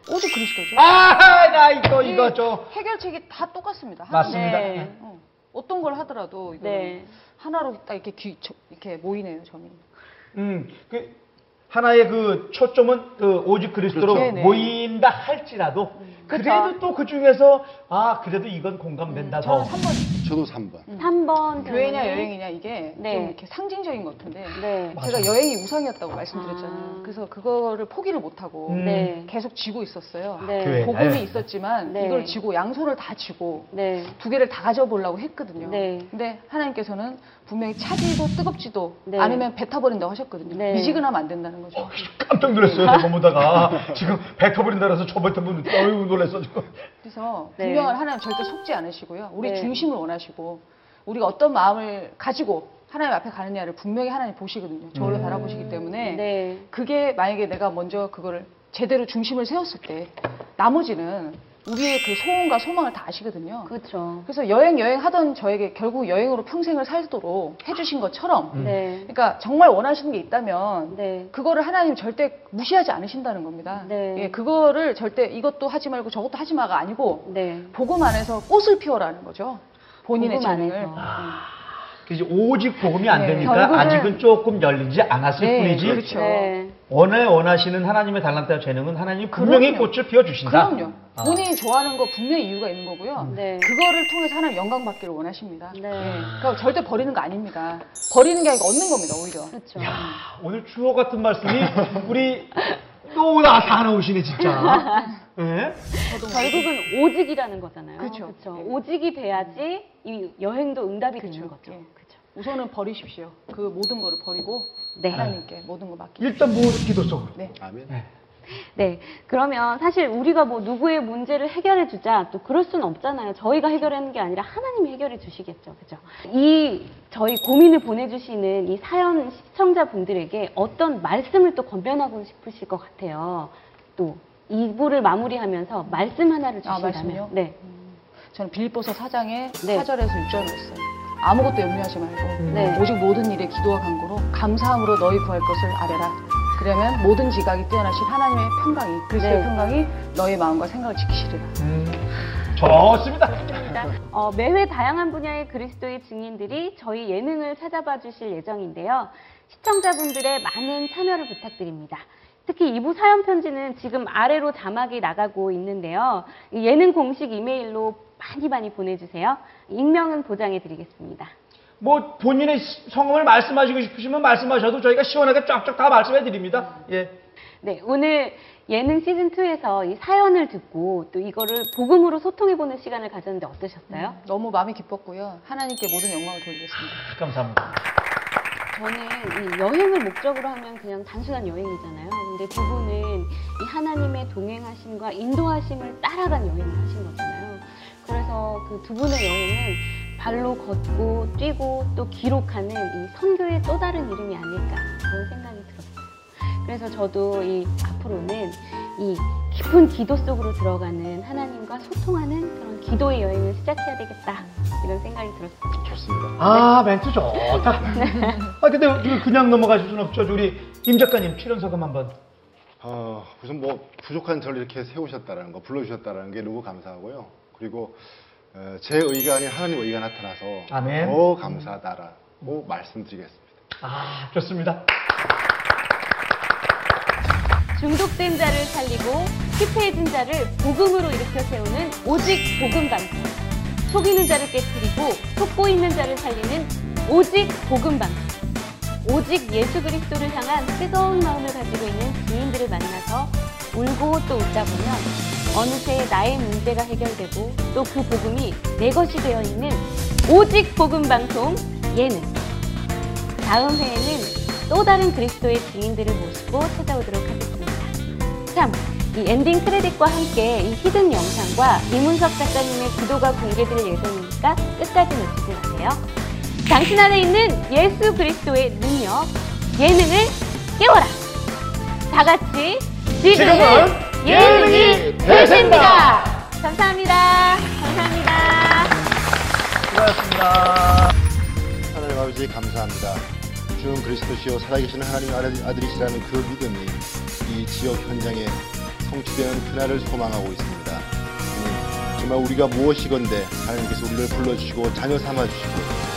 오직 그리스도죠. 아, 나 이거 이거 좀 해결책이 다 똑같습니다. 맞습니다. 네. 어, 어떤 걸 하더라도 이거 네. 하나로 딱 이렇게 귀, 저- 이렇게 모이네요, 점이. 음, 그 하나의 그 초점은 그 오직 그리스도로 그렇죠. 모인다 할지라도 그쵸. 그래도 또 그 중에서 아 그래도 이건 공감된다 더. 저는 3번 저도 3번. 음. 3번 교회냐 여행이냐 이게 네. 좀 이렇게 상징적인 것 같은데 네. 제가 여행이 우상이었다고 말씀드렸잖아요. 아. 그래서 그거를 포기를 못하고 음. 네. 계속 쥐고 있었어요. 네. 교회. 복음이 네. 있었지만 네. 이걸 쥐고 양손을 다 쥐고 네. 두 개를 다 가져보려고 했거든요. 네. 근데 하나님께서는 분명히 차지도 뜨겁지도 네. 아니면 뱉어버린다고 하셨거든요. 네. 미지근하면 안 된다는 거죠. 깜짝 놀랐어요. 저거 보다가 지금 뱉어버린다 그래서 저번 분 어이구 놀랐어 지금. 그래서 네. 분명한 하나님 절대 속지 않으시고요. 우리 네. 중심을 원하시고 우리가 어떤 마음을 가지고 하나님 앞에 가느냐를 분명히 하나님 보시거든요. 저를 음. 바라보시기 때문에 네. 그게 만약에 내가 먼저 그거를 제대로 중심을 세웠을 때 나머지는 우리의 그 소원과 소망을 다 아시거든요. 그렇죠. 그래서 여행 여행 하던 저에게 결국 여행으로 평생을 살도록 해주신 것처럼 음. 네. 그러니까 정말 원하시는 게 있다면 네. 그거를 하나님 절대 무시하지 않으신다는 겁니다. 네. 예, 그거를 절대 이것도 하지 말고 저것도 하지 마가 아니고 네. 복음 안에서 꽃을 피워라는 거죠. 본인의 복음 재능을. 안에서. 그 이제 오직 복음이 안 네, 되니까 결국은- 아직은 조금 열리지 않았을 네, 뿐이지. 그렇죠. 네. 원해 원하시는 하나님의 달란트와 재능은 하나님이 분명히 그럼요. 꽃을 피워 주신다. 그럼요. 아. 본인이 좋아하는 거 분명히 이유가 있는 거고요. 네. 그거를 통해서 하나님 영광 받기를 원하십니다. 네. 예, 그러니까 절대 버리는 거 아닙니다. 버리는 게 아니고 얻는 겁니다, 오히려. 그렇죠. 야, 오늘 주호 같은 말씀이 우리 또 나 사 나오시네 진짜. 예? 결국은 오직이라는 거잖아요. 그쵸. 그쵸. 네. 오직이 돼야지 이 여행도 응답이 되는. 거죠. 예. 그쵸. 우선은 버리십시오. 그 모든 거를 버리고 네. 하나님께 모든 거 맡기고. 일단 모두 기도 속으로. 네. 아멘. 네. 네. 그러면 사실 우리가 뭐 누구의 문제를 해결해 주자 또 그럴 수는 없잖아요. 저희가 해결하는 게 아니라 하나님이 해결해 주시겠죠. 그죠? 이 저희 고민을 보내주시는 이 사연 시청자분들에게 어떤 말씀을 또 건변하고 싶으실 것 같아요. 또 2부를 마무리하면서 말씀 하나를 아, 주신다면. 말씀이요? 네. 저는 빌보서 4장에 네. 4절에서 6절을 했어요. 아무것도 염려하지 말고 네. 오직 모든 일에 기도와 간구로 감사함으로 너희 구할 것을 아뢰라. 그러면 모든 지각이 뛰어나신 하나님의 평강이 그리스도의 네. 평강이 너희 마음과 생각을 지키시리라. 음, 좋습니다. 어, 매회 다양한 분야의 그리스도의 증인들이 저희 예능을 찾아봐 주실 예정인데요. 시청자분들의 많은 참여를 부탁드립니다. 특히 2부 사연 편지는 지금 아래로 자막이 나가고 있는데요. 이 예능 공식 이메일로 많이 많이 보내주세요. 익명은 보장해 드리겠습니다. 뭐 본인의 성함을 말씀하시고 싶으시면 말씀하셔도 저희가 시원하게 쫙쫙 다 말씀해 드립니다. 예. 네, 오늘 예능 시즌 2에서 이 사연을 듣고 또 이거를 복음으로 소통해 보는 시간을 가졌는데 어떠셨어요? 너무 마음이 기뻤고요. 하나님께 모든 영광을 돌리겠습니다. 감사합니다. 저는 이 여행을 목적으로 하면 그냥 단순한 여행이잖아요. 근데 두 분은 이 하나님의 동행하심과 인도하심을 따라간 여행을 하신 거잖아요. 그래서 그 두 분의 여행은 발로 걷고 뛰고 또 기록하는 이 선교의 또 다른 이름이 아닐까 그런 생각이 들었어요. 그래서 저도 이 앞으로는 이 깊은 기도 속으로 들어가는 하나님과 소통하는 그런 기도의 여행을 시작해야 되겠다 이런 생각이 들었어요. 좋습니다. 아 멘트 좋다. 아 근데 그냥 넘어가실 수는 없죠. 우리 임 작가님 출연 소감 한번. 어, 우선 뭐 부족한 저를 이렇게 세우셨다라는 거, 불러주셨다라는 게 너무 감사하고요. 그리고 어, 제 의가 아닌 하나님 의가 나타나서 아멘. 더 감사하다라고 말씀드리겠습니다. 아 좋습니다. 중독된 자를 살리고 피폐해진 자를 복음으로 일으켜 세우는 오직 복음 방송. 속이는 자를 깨뜨리고 속고 있는 자를 살리는 오직 복음 방송. 오직 예수 그리스도를 향한 뜨거운 마음을 가지고 있는 지인들을 만나서 울고 또 웃다 보면 어느새 나의 문제가 해결되고 또 그 복음이 내 것이 되어 있는 오직 복음 방송 예능. 다음 회에는 또 다른 그리스도의 증인들을 모시고 찾아오도록 하겠습니다. 참, 이 엔딩 크레딧과 함께 이 hidden 영상과 이문석 작가님의 기도가 공개될 예정이니까 끝까지 놓치지 마세요. 당신 안에 있는 예수 그리스도의 능력, 예능을 깨워라! 다 같이 지금은 예능이 예능이 대세입니다! 감사합니다. 감사합니다. 수고하셨습니다. 하나님 아버지 감사합니다. 주는 그리스도시요 살아계신 하나님 아들- 아들이시라는 그 믿음이 이 지역 현장에 성취되는 그날을 소망하고 있습니다. 주님, 정말 우리가 무엇이건데 하나님께서 우리를 불러주시고 자녀 삼아주시고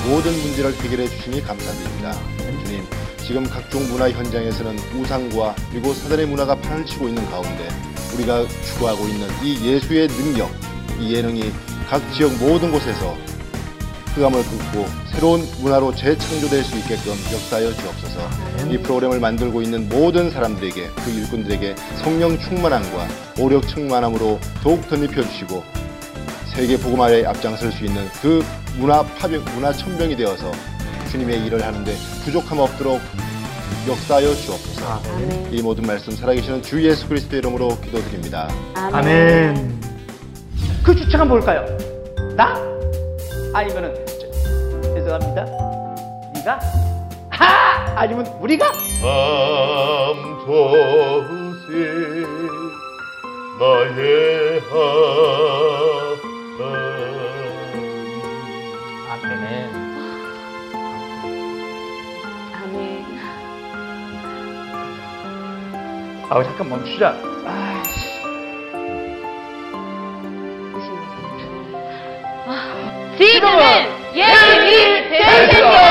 모든 문제를 해결해 주시니 감사드립니다. 주님, 지금 각종 문화 현장에서는 우상과 그리고 사단의 문화가 판을 치고 있는 가운데 우리가 추구하고 있는 이 예수의 능력, 이 예능이 각 지역 모든 곳에서 흑암을 긋고 새로운 문화로 재창조될 수 있게끔 역사하여 주옵소서. 이 프로그램을 만들고 있는 모든 사람들에게 그 일꾼들에게 성령 충만함과 오력 충만함으로 더욱 덧입혀 주시고 세계 복음화에 앞장설 수 있는 그 문화 파병 문화 천병이 되어서 주님의 일을 하는데 부족함 없도록 역사하여 주옵소서. 아멘. 이 모든 말씀 살아계시는 주 예수 그리스도 이름으로 기도드립니다. 아멘. 그 주체가 뭘까요? 나? 아니면은 저, 죄송합니다. 네가? 하! 아니면 우리가? 감소세 나의 하나님 아멘. 아 잠깐 멈추자. 아이씨. 지금은 예능이 대세입니다.